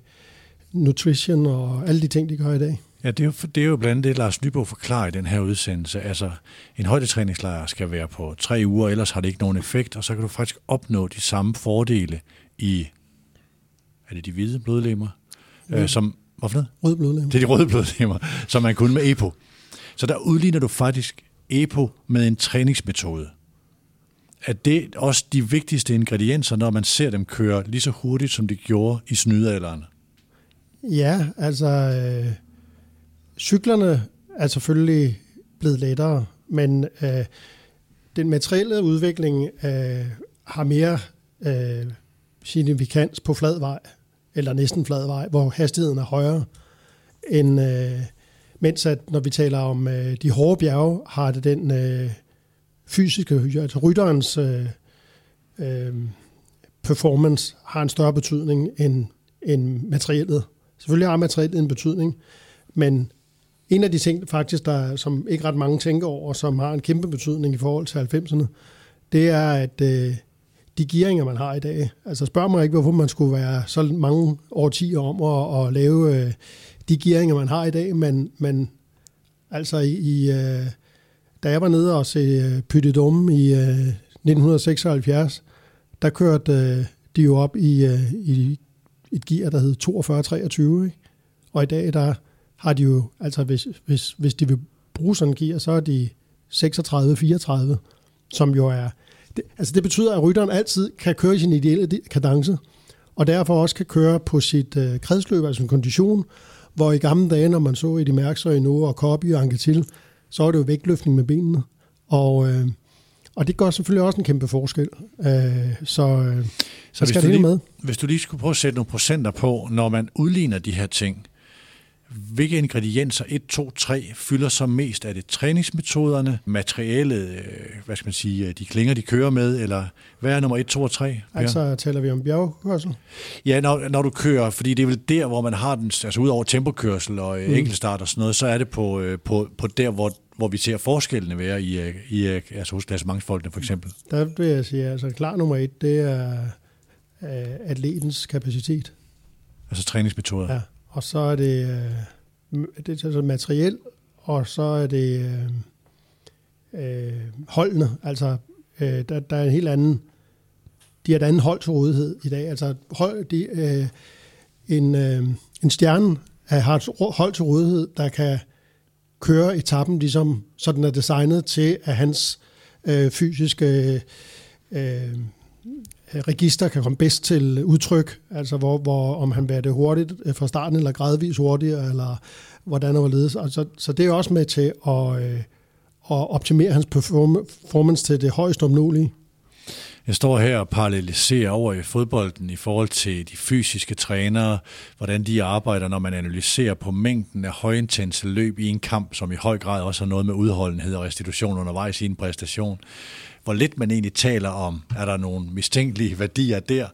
S4: nutrition og alle de ting, de gør i dag.
S1: Ja, det er, jo, det er jo blandt andet det, Lars Nybo forklarer i den her udsendelse. Altså, en højdetræningslejr skal være på tre uger, ellers har det ikke nogen effekt, og så kan du faktisk opnå de samme fordele i, er det de hvide blodlemmer? Ja. Øh, som, hvorfor noget?
S4: Røde blodlemmer.
S1: Det er de røde blodlemmer, som man kunne med EPO. Så der udligner du faktisk EPO med en træningsmetode er det også de vigtigste ingredienser, når man ser dem køre lige så hurtigt, som de gjorde i snydealderen?
S4: Ja, altså øh, cyklerne er selvfølgelig blevet lettere, men øh, den materielle udvikling øh, har mere øh, signifikans på flad vej, eller næsten flad vej, hvor hastigheden er højere, end øh, mens at når vi taler om øh, de hårde bjerge, har det den øh, fysiske, altså rytterens øh, øh, performance har en større betydning end, end materiellet. Selvfølgelig har materiellet en betydning, men en af de ting, faktisk, der, som ikke ret mange tænker over, som har en kæmpe betydning i forhold til 90'erne, det er, at øh, de gearinger, man har i dag, altså spørg mig ikke, hvorfor man skulle være så mange årtier om at, at lave øh, de gearinger, man har i dag, men, men altså i, i øh, da jeg var nede og se øh, Pytte i 1976, øh, der kørte øh, de jo op i, øh, i et gear, der hed 42-23. Og i dag, der har de jo, altså hvis, hvis, hvis de vil bruge sådan en gear, så er de 36-34, som jo er... Det, altså det betyder, at rytteren altid kan køre i sin ideelle kadence, og derfor også kan køre på sit øh, kredsløb, altså en kondition, hvor i gamle dage, når man så i de mærkser nu og Kobi og Anquetil, så er det jo vægtløftning med benene. Og, øh, og det gør selvfølgelig også en kæmpe forskel. Øh, så, øh, så skal det
S1: lige,
S4: med.
S1: hvis du lige skulle prøve at sætte nogle procenter på, når man udligner de her ting, hvilke ingredienser 1, 2, 3 fylder så mest? Er det træningsmetoderne, materialet, øh, hvad skal man sige, de klinger, de kører med, eller hvad er nummer 1, 2 og 3?
S4: Per? Altså taler vi om bjergkørsel?
S1: Ja, når, når du kører, fordi det er vel der, hvor man har den, altså ud over tempokørsel og mm. enkeltstart og sådan noget, så er det på, øh, på, på der, hvor, hvor vi ser forskellene være i, i altså hos klassementsfolkene for eksempel.
S4: Der vil jeg sige, altså klar nummer 1, det er øh, atletens kapacitet.
S1: Altså træningsmetoder?
S4: Ja. Og så er det, øh, det er altså materiel, og så er det øh, øh, holdene. Altså, øh, der, der er en helt anden... De har et andet hold til rådighed i dag. Altså, hold, de, øh, en, øh, en stjerne har et hold til rådighed, der kan køre etappen, ligesom, så den er designet til, at hans øh, fysiske øh, øh register kan komme bedst til udtryk, altså hvor, hvor om han vil det hurtigt øh, fra starten, eller gradvis hurtigere, eller hvordan og ledes. Altså, så det er også med til at, øh, at optimere hans performance til det højst omnåelige.
S1: Jeg står her og paralleliserer over i fodbolden i forhold til de fysiske trænere, hvordan de arbejder, når man analyserer på mængden af højintense løb i en kamp, som i høj grad også har noget med udholdenhed og restitution undervejs i en præstation hvor lidt man egentlig taler om, er der nogle mistænkelige værdier der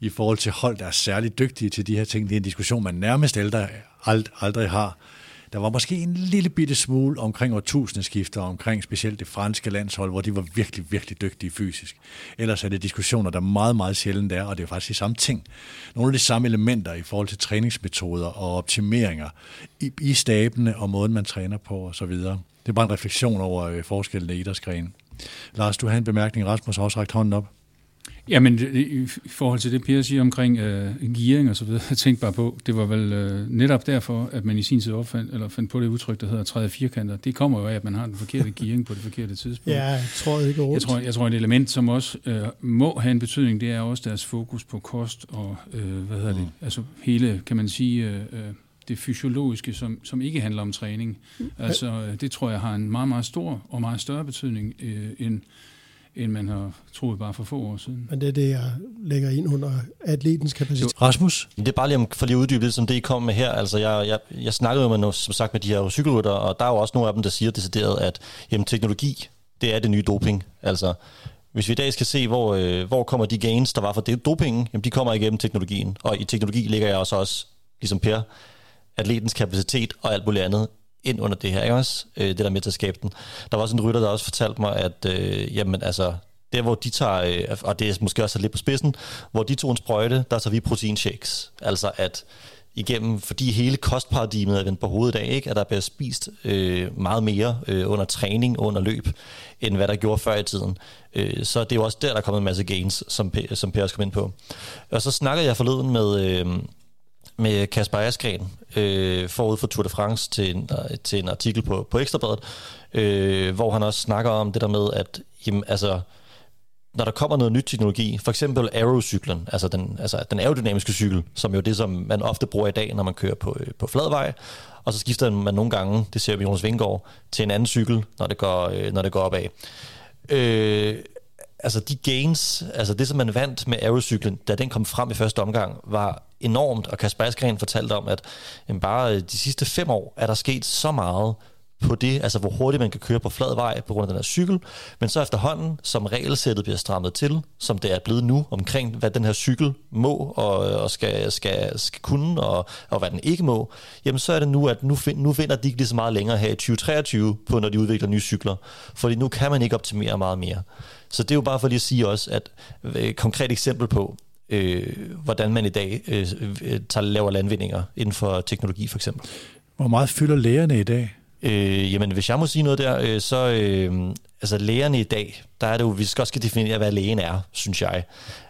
S1: i forhold til hold, der er særligt dygtige til de her ting. Det er en diskussion, man nærmest ældre aldrig har. Der var måske en lille bitte smule omkring årtusindeskifter, omkring specielt det franske landshold, hvor de var virkelig, virkelig dygtige fysisk. Ellers er det diskussioner, der meget, meget sjældent er, og det er faktisk de samme ting. Nogle af de samme elementer i forhold til træningsmetoder og optimeringer i, i stabene og måden, man træner på osv. Det er bare en refleksion over øh, forskellene i idrætsgrenen. Lars, du har en bemærkning. Rasmus har også rækket hånden op.
S2: Jamen, i forhold til det, Per siger omkring øh, gearing og så videre, jeg tænkte bare på, det var vel øh, netop derfor, at man i sin tid opfandt, eller fandt på det udtryk, der hedder træde firkanter. Det kommer jo af, at man har den forkerte gearing på det forkerte tidspunkt.
S4: Ja, jeg tror ikke
S2: jeg tror, jeg tror, et element, som også øh, må have en betydning, det er også deres fokus på kost og, øh, hvad hedder det, mm. altså hele, kan man sige, øh, øh det fysiologiske, som, som ikke handler om træning. Altså, øh, det tror jeg har en meget, meget stor og meget større betydning, øh, end, end man har troet bare for få år siden.
S4: Men det er det, jeg lægger ind under atletens kapacitet.
S1: Rasmus?
S3: Det er bare lige om, for lige at uddybe det, som det I kom med her. Altså, jeg, jeg, jeg snakkede jo med, noget, som sagt med de her cykelrytter, og der er jo også nogle af dem, der siger decideret, at jamen, teknologi, det er det nye doping. Altså, hvis vi i dag skal se, hvor, øh, hvor kommer de gains, der var for det dopingen, jamen de kommer igennem teknologien. Og i teknologi ligger jeg også, også ligesom Per, atletens kapacitet og alt muligt andet ind under det her, ikke også? Øh, det der med til at skabe den. Der var også en rytter, der også fortalte mig, at øh, jamen, altså, der hvor de tager, øh, og det er måske også lidt på spidsen, hvor de tog en sprøjte, der tager vi proteinshakes. Altså at igennem, fordi hele kostparadigmet er vendt på hovedet af, ikke? at der bliver spist øh, meget mere øh, under træning og under løb, end hvad der gjorde før i tiden. Øh, så det er jo også der, der er kommet en masse gains, som, som Per også kom ind på. Og så snakker jeg forleden med, øh, med Kasper Askren øh, forud for Tour de France til en, til en artikel på, på Ekstrabladet, øh, hvor han også snakker om det der med, at jamen, altså, når der kommer noget nyt teknologi, for eksempel aerocyklen, altså den, altså den aerodynamiske cykel, som jo er det, som man ofte bruger i dag, når man kører på, øh, på fladvej, og så skifter man nogle gange, det ser vi Jonas Vingård, til en anden cykel, når det går, øh, når det går opad. Øh, altså de gains, altså det, som man vandt med aerocyklen, da den kom frem i første omgang, var enormt, og Kasper Askren fortalte om, at jamen, bare øh, de sidste fem år er der sket så meget på det, altså hvor hurtigt man kan køre på flad vej på grund af den her cykel, men så efterhånden, som regelsættet bliver strammet til, som det er blevet nu, omkring hvad den her cykel må og, og skal, skal, skal kunne, og, og hvad den ikke må, jamen så er det nu, at nu, find, nu finder de ikke lige så meget længere her i 2023 på, når de udvikler nye cykler, fordi nu kan man ikke optimere meget mere. Så det er jo bare for lige at sige også, at et konkret eksempel på, øh, hvordan man i dag øh, øh, tager, laver landvindinger inden for teknologi for eksempel.
S1: Hvor meget fylder lægerne i dag?
S3: Øh, jamen, hvis jeg må sige noget der, øh, så øh, altså lægerne i dag, der er det jo, vi skal også skal definere, hvad lægen er, synes jeg.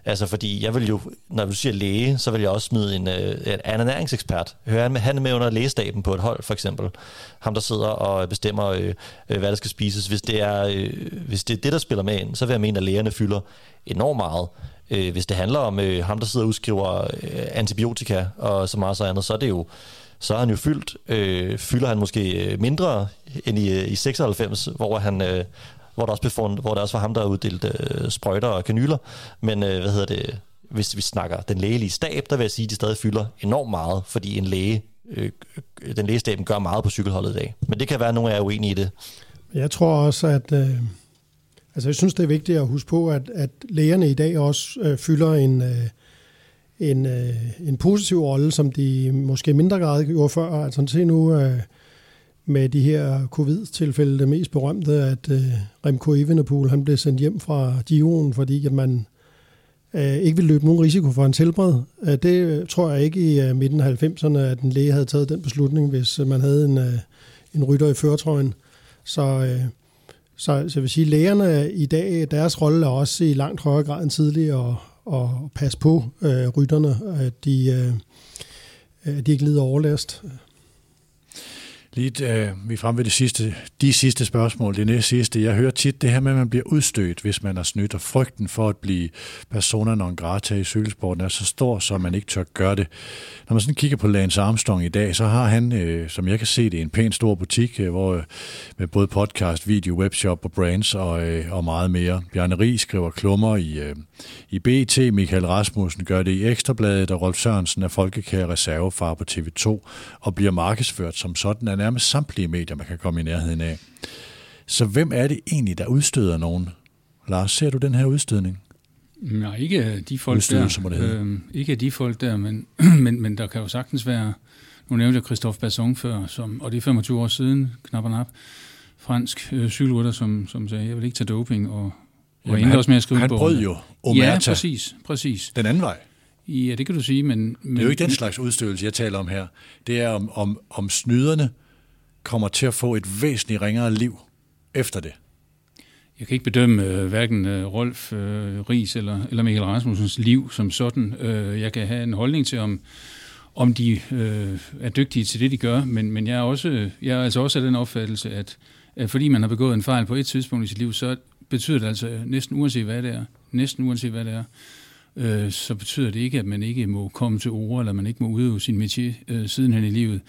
S3: Altså, fordi jeg vil jo, når du siger læge, så vil jeg også smide en, øh, en ernæringsekspert. Hør han med, han med under lægestaben på et hold, for eksempel. Ham, der sidder og bestemmer, øh, øh, hvad der skal spises. Hvis det, er, øh, hvis det er det, der spiller med ind, så vil jeg mene, at lægerne fylder enormt meget. Øh, hvis det handler om øh, ham, der sidder og udskriver øh, antibiotika og så meget så andet, så er det jo så er han jo fyldt, øh, fylder han måske øh, mindre end i, øh, i 96, hvor han... Øh, hvor der også, befundet, hvor der også var ham, der uddelte øh, sprøjter og kanyler. Men øh, hvad hedder det, hvis vi snakker den lægelige stab, der vil jeg sige, at de stadig fylder enormt meget, fordi en læge, øh, øh den lægestaben gør meget på cykelholdet i dag. Men det kan være, at nogle af jer er uenige i det.
S4: Jeg tror også, at øh, altså jeg synes, det er vigtigt at huske på, at, at lægerne i dag også øh, fylder en, øh, en, øh, en positiv rolle, som de måske mindre grad gjorde før. Altså se nu øh, med de her covid-tilfælde, det mest berømte, at øh, Remco Evenepoel han blev sendt hjem fra Giroen, fordi at man øh, ikke ville løbe nogen risiko for en helbred. Øh, det øh, tror jeg ikke i øh, midten af 90'erne, at en læge havde taget den beslutning, hvis øh, man havde en, øh, en rytter i førtrøjen. Så, øh, så, så jeg vil sige, lægerne i dag, deres rolle er også i langt højere grad end tidligere at, passe på øh, rytterne, at de, øh, at de ikke lider overlast.
S1: Lige, øh, vi er fremme ved det sidste, de sidste spørgsmål, det næste sidste. Jeg hører tit det her med, at man bliver udstødt, hvis man er snydt, og frygten for at blive persona non grata i cykelsporten er så stor, så man ikke tør gøre det. Når man sådan kigger på Lance Armstrong i dag, så har han, øh, som jeg kan se det, en pæn stor butik, øh, hvor, øh, med både podcast, video, webshop og brands og, øh, og meget mere. Bjarne Rig skriver klummer i, øh, i BT, Michael Rasmussen gør det i Ekstrabladet, og Rolf Sørensen er folkekære reservefar på TV2 og bliver markedsført som sådan af nærmest samtlige medier, man kan komme i nærheden af. Så hvem er det egentlig, der udstøder nogen? Lars, ser du den her udstødning?
S2: Nej, ikke de folk
S1: Udstødelse,
S2: der. Øhm, ikke de folk der, men, men, men der kan jo sagtens være, nu nævnte jeg Christophe Basson før, som, og det er 25 år siden, knap og nap, fransk øh, cykelrytter, som, som sagde, jeg vil ikke tage doping, og, og endte også med at skrive
S1: han brød jo Omerta
S2: Ja, præcis, præcis.
S1: den anden vej.
S2: Ja, det kan du sige, men... men
S1: Det er jo ikke den slags udstødelse, jeg taler om her. Det er, om, om, om snyderne kommer til at få et væsentligt ringere liv efter det.
S2: Jeg kan ikke bedømme øh, hverken øh, Rolf øh, Ries eller, eller Michael Rasmussens liv som sådan. Øh, jeg kan have en holdning til, om, om de øh, er dygtige til det, de gør, men, men jeg, er også, jeg er altså også af den opfattelse, at, at fordi man har begået en fejl på et tidspunkt i sit liv, så betyder det altså næsten uanset hvad det er, næsten uanset hvad det er, øh, så betyder det ikke, at man ikke må komme til ord, eller man ikke må udøve sin métier øh, sidenhen i livet.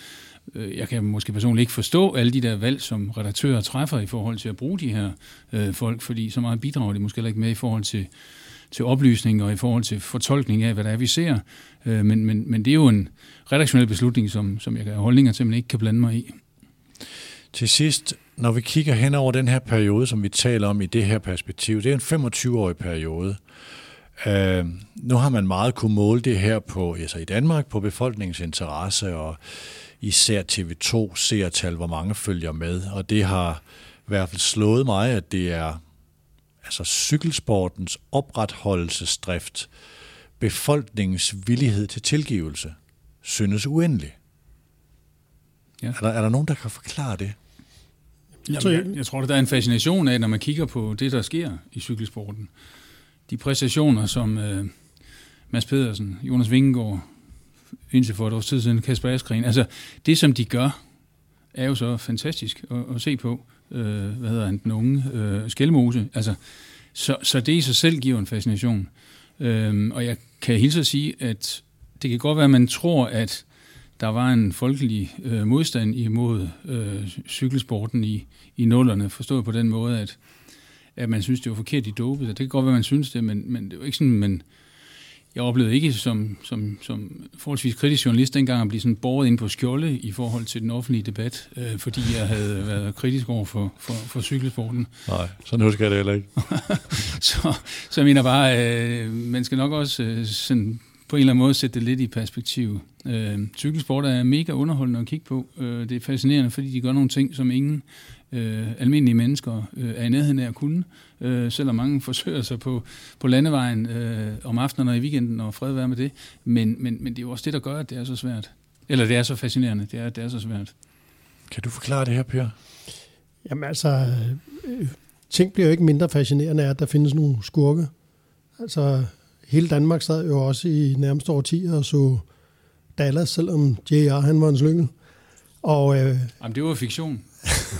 S2: Øh, jeg kan måske personligt ikke forstå alle de der valg, som redaktører træffer i forhold til at bruge de her øh, folk, fordi så meget bidrager de måske heller ikke med i forhold til, til oplysning og i forhold til fortolkning af, hvad der er, vi ser. Øh, men, men, men det er jo en redaktionel beslutning, som, som jeg kan have holdninger til, men ikke kan blande mig i.
S1: Til sidst, når vi kigger hen over den her periode, som vi taler om i det her perspektiv, det er en 25-årig periode. Øh, nu har man meget kunne måle det her på, altså i Danmark på befolkningens interesse og især TV2 seertal, hvor mange følger med, og det har i hvert fald slået mig, at det er altså cykelsportens opretholdelsesdrift, befolkningens villighed til tilgivelse, synes uendelig.
S2: Ja.
S1: Er, der, er der nogen, der kan forklare det?
S2: Jamen, jeg, jeg tror, at der er en fascination af, når man kigger på det, der sker i cykelsporten. De præstationer, som øh, Mads Pedersen, Jonas Vingegaard, indtil for et års tid siden, Kasper Askren, altså det, som de gør, er jo så fantastisk at, at se på. Øh, hvad hedder han, den unge øh, Skelmose. Altså, så, så det i sig selv giver en fascination. Øh, og jeg kan hilse at sige, at det kan godt være, at man tror, at der var en folkelig øh, modstand imod øh, cykelsporten i, i nullerne, forstået på den måde, at, at man synes, det var forkert, i dopet. Det kan godt være, man synes det, men, men det var ikke sådan, men jeg oplevede ikke som, som, som forholdsvis kritisk journalist dengang at blive sådan båret ind på skjolde i forhold til den offentlige debat, øh, fordi jeg havde været kritisk over for, for, for cykelsporten.
S1: Nej, sådan husker jeg det heller ikke.
S2: så, så jeg mener bare, øh, man skal nok også øh, sådan på en eller anden måde sætte det lidt i perspektiv. Øh, cykelsport er mega underholdende at kigge på. Øh, det er fascinerende, fordi de gør nogle ting, som ingen øh, almindelige mennesker øh, er i nærheden af at kunne. Øh, selvom mange forsøger sig på, på landevejen øh, om aftenen og i weekenden, og fred være med det. Men, men, men det er jo også det, der gør, at det er så svært. Eller det er så fascinerende, det er, at det er så svært.
S1: Kan du forklare det her, Per?
S4: Jamen altså, øh, ting bliver jo ikke mindre fascinerende af, at der findes nogle skurke. Altså, hele Danmark sad jo også i nærmeste årtier og så Dallas, selvom J.R. han var en slyngel. Og øh,
S2: Jamen, det var fiktion.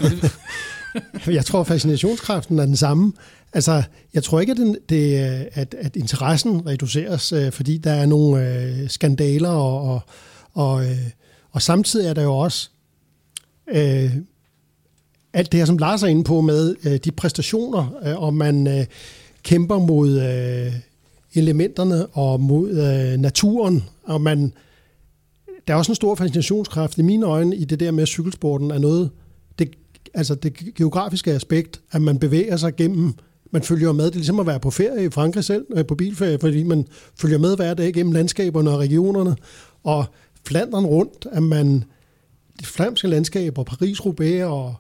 S4: Jeg tror, fascinationskraften er den samme. Altså, jeg tror ikke, at, den, det, at, at interessen reduceres, øh, fordi der er nogle øh, skandaler og, og, og, øh, Og samtidig er der jo også øh, alt det her, som Lars er inde på med øh, de præstationer, øh, og man øh, kæmper mod øh, elementerne og mod øh, naturen, og man der er også en stor fascinationskraft i mine øjne i det der med, at cykelsporten er noget, det, altså det geografiske aspekt, at man bevæger sig gennem, man følger med, det er ligesom at være på ferie i Frankrig selv, øh, på bilferie, fordi man følger med hver dag gennem landskaberne og regionerne, og Flandern rundt, at man, det flamske landskab og Paris-Roubaix, og,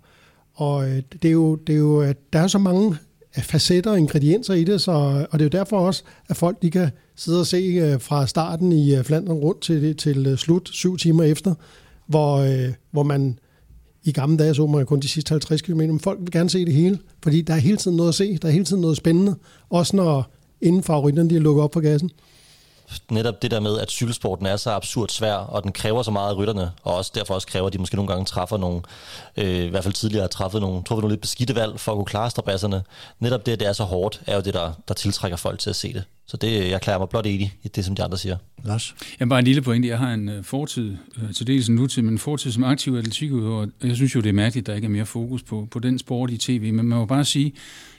S4: og øh, det er jo, det er jo, der er så mange facetter og ingredienser i det, så, og det er jo derfor også, at folk de kan sidde og se øh, fra starten i øh, Flandern rundt til, til øh, slut, syv timer efter, hvor, hvor man i gamle dage så man kun de sidste 50 km, men folk vil gerne se det hele, fordi der er hele tiden noget at se, der er hele tiden noget spændende, også når inden favoritterne de er lukket op for gassen
S3: netop det der med, at cykelsporten er så absurd svær, og den kræver så meget af rytterne, og også derfor også kræver, at de måske nogle gange træffer nogle, øh, i hvert fald tidligere har træffet nogle, truffet nogle lidt beskidte valg for at kunne klare strabasserne. Netop det, at det er så hårdt, er jo det, der, der tiltrækker folk til at se det. Så det, jeg klarer mig blot enig i det, som de andre siger.
S2: Lars? Jeg bare en lille pointe. Jeg har en uh, fortid, uh, til dels en nutid, men en fortid som aktiv atletikudøver. Jeg synes jo, det er mærkeligt, at der ikke er mere fokus på, på den sport i tv. Men man må bare sige,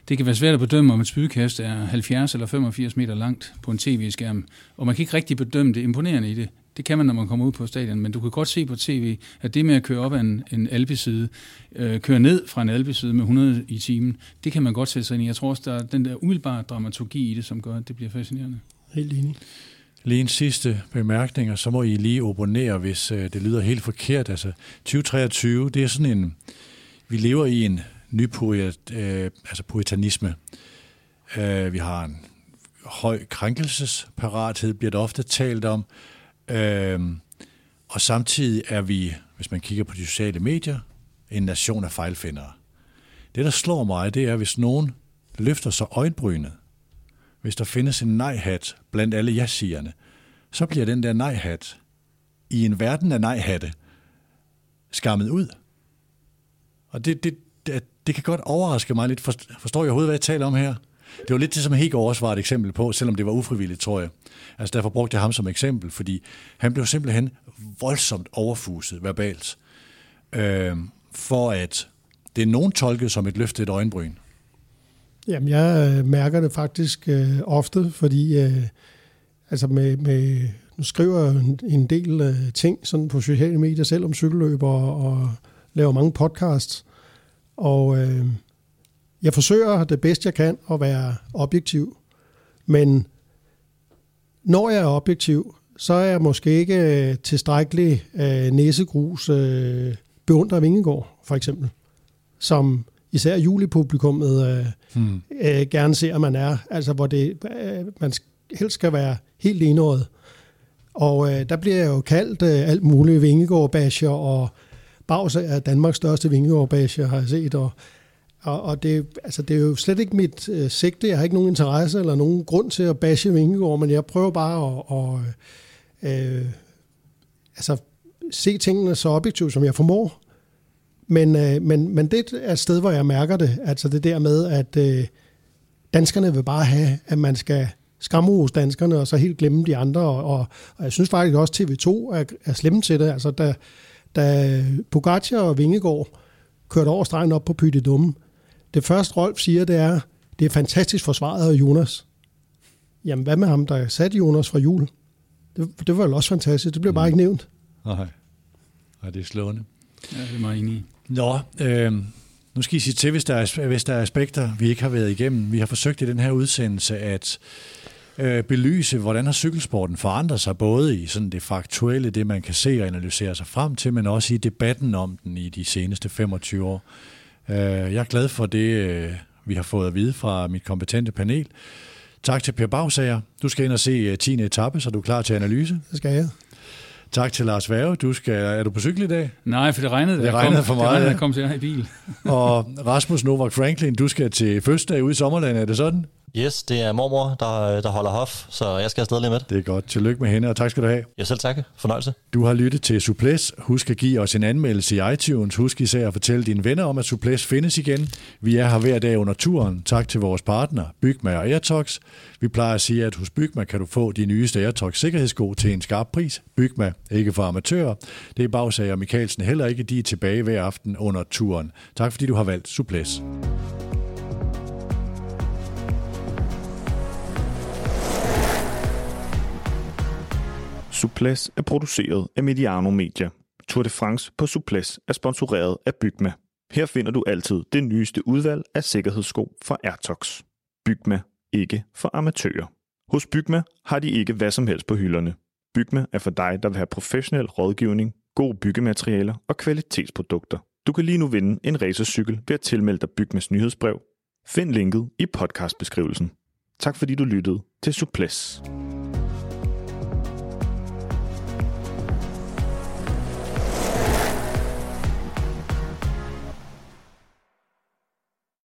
S2: det kan være svært at bedømme, om et spydkast er 70 eller 85 meter langt på en tv-skærm, og man kan ikke rigtig bedømme det imponerende i det. Det kan man, når man kommer ud på stadion, men du kan godt se på tv, at det med at køre op ad en, en alpeside, øh, køre ned fra en alpeside med 100 i timen, det kan man godt sætte sig ind i. Jeg tror også, der er den der umiddelbare dramaturgi i det, som gør, at det bliver fascinerende.
S4: Helt enig.
S1: Lige en sidste bemærkning, og så må I lige opponere, hvis øh, det lyder helt forkert. Altså, 2023, det er sådan en... Vi lever i en nypoet, øh, altså puritanisme. Øh, vi har en høj krænkelsesparathed, bliver der ofte talt om. Øh, og samtidig er vi, hvis man kigger på de sociale medier, en nation af fejlfindere. Det, der slår mig, det er, hvis nogen løfter sig øjenbrynet, hvis der findes en nej-hat blandt alle ja-sigerne, så bliver den der nej-hat i en verden af nej-hatte skammet ud. Og det, det, det, kan godt overraske mig lidt. Forstår jeg overhovedet, hvad jeg taler om her? Det var lidt det, som Hegård også var et eksempel på, selvom det var ufrivilligt, tror jeg. Altså derfor brugte jeg ham som eksempel, fordi han blev simpelthen voldsomt overfuset verbalt, øh, for at det er nogen tolket som et løftet øjenbryn.
S4: Jamen, jeg øh, mærker det faktisk øh, ofte, fordi øh, altså med, med, nu skriver jeg en, en del øh, ting sådan på sociale medier selv om cykelløber og, og laver mange podcasts. Og øh, jeg forsøger det bedste, jeg kan at være objektiv. Men når jeg er objektiv, så er jeg måske ikke tilstrækkelig øh, næsegrus øh, beundrer Vingegård, for eksempel. Som især julipublikummet øh, hmm. øh, gerne ser, at man er. Altså, hvor det, øh, man helst skal være helt enåret. Og øh, der bliver jeg jo kaldt øh, alt muligt Vingegård-basher og Bags er Danmarks største vingeoverbage, har jeg set, og, og, og det, altså, det er jo slet ikke mit øh, sigte. Jeg har ikke nogen interesse eller nogen grund til at bashe Vingegaard, men jeg prøver bare at, at øh, altså, se tingene så objektivt, som jeg formår. Men, øh, men, men det er et sted, hvor jeg mærker det. Altså det der med, at øh, danskerne vil bare have, at man skal skamme hos danskerne, og så helt glemme de andre. Og, og, og jeg synes faktisk også, at TV2 er, er slemme til det. Altså, der, da Pogacar og Vingegaard kørte over stregen op på Pytte Dumme, det første Rolf siger, det er, det er fantastisk forsvaret af Jonas. Jamen, hvad med ham, der satte Jonas fra jul? Det, det var jo også fantastisk. Det blev bare ikke nævnt.
S1: Nej, Nej det er slående.
S2: Ja, det er meget enig
S1: Nå, øh, nu skal I sige til, hvis der, er, hvis der er aspekter, vi ikke har været igennem. Vi har forsøgt i den her udsendelse at øh, belyse, hvordan har cykelsporten forandret sig, både i sådan det faktuelle, det man kan se og analysere sig frem til, men også i debatten om den i de seneste 25 år. Øh, jeg er glad for det, øh, vi har fået at vide fra mit kompetente panel. Tak til Per Bagsager. Du skal ind og se 10. Øh, etape, så du er klar til analyse.
S4: Det skal jeg.
S1: Tak til Lars Værge. Du skal, er du på cykel i dag?
S2: Nej, for det regnede.
S1: Det regnede for meget. Det
S2: regnede, kom til at i bil.
S1: og Rasmus Novak Franklin, du skal til fødselsdag ude i sommerlandet. Er det sådan?
S3: Yes, det er mormor, der, der holder hof, så jeg skal afsted lige med
S1: det. Er godt. Tillykke med hende, og tak skal du have.
S3: Jeg selv tak. Fornøjelse.
S1: Du har lyttet til Suples. Husk at give os en anmeldelse i iTunes. Husk især at fortælle dine venner om, at Suples findes igen. Vi er her hver dag under turen. Tak til vores partner, Bygma og Airtox. Vi plejer at sige, at hos Bygma kan du få de nyeste Airtox sikkerhedssko til en skarp pris. Bygma, ikke for amatører. Det er Bagsager og Michaelsen heller ikke. De er tilbage hver aften under turen. Tak fordi du har valgt Suples.
S5: Suples er produceret af Mediano Media. Tour de France på Suples er sponsoreret af Bygma. Her finder du altid det nyeste udvalg af sikkerhedssko fra Airtox. Bygma, ikke for amatører. Hos Bygma har de ikke hvad som helst på hylderne. Bygma er for dig, der vil have professionel rådgivning, gode byggematerialer og kvalitetsprodukter. Du kan lige nu vinde en racercykel ved at tilmelde dig Bygmas nyhedsbrev. Find linket i podcastbeskrivelsen. Tak fordi du lyttede til Suples.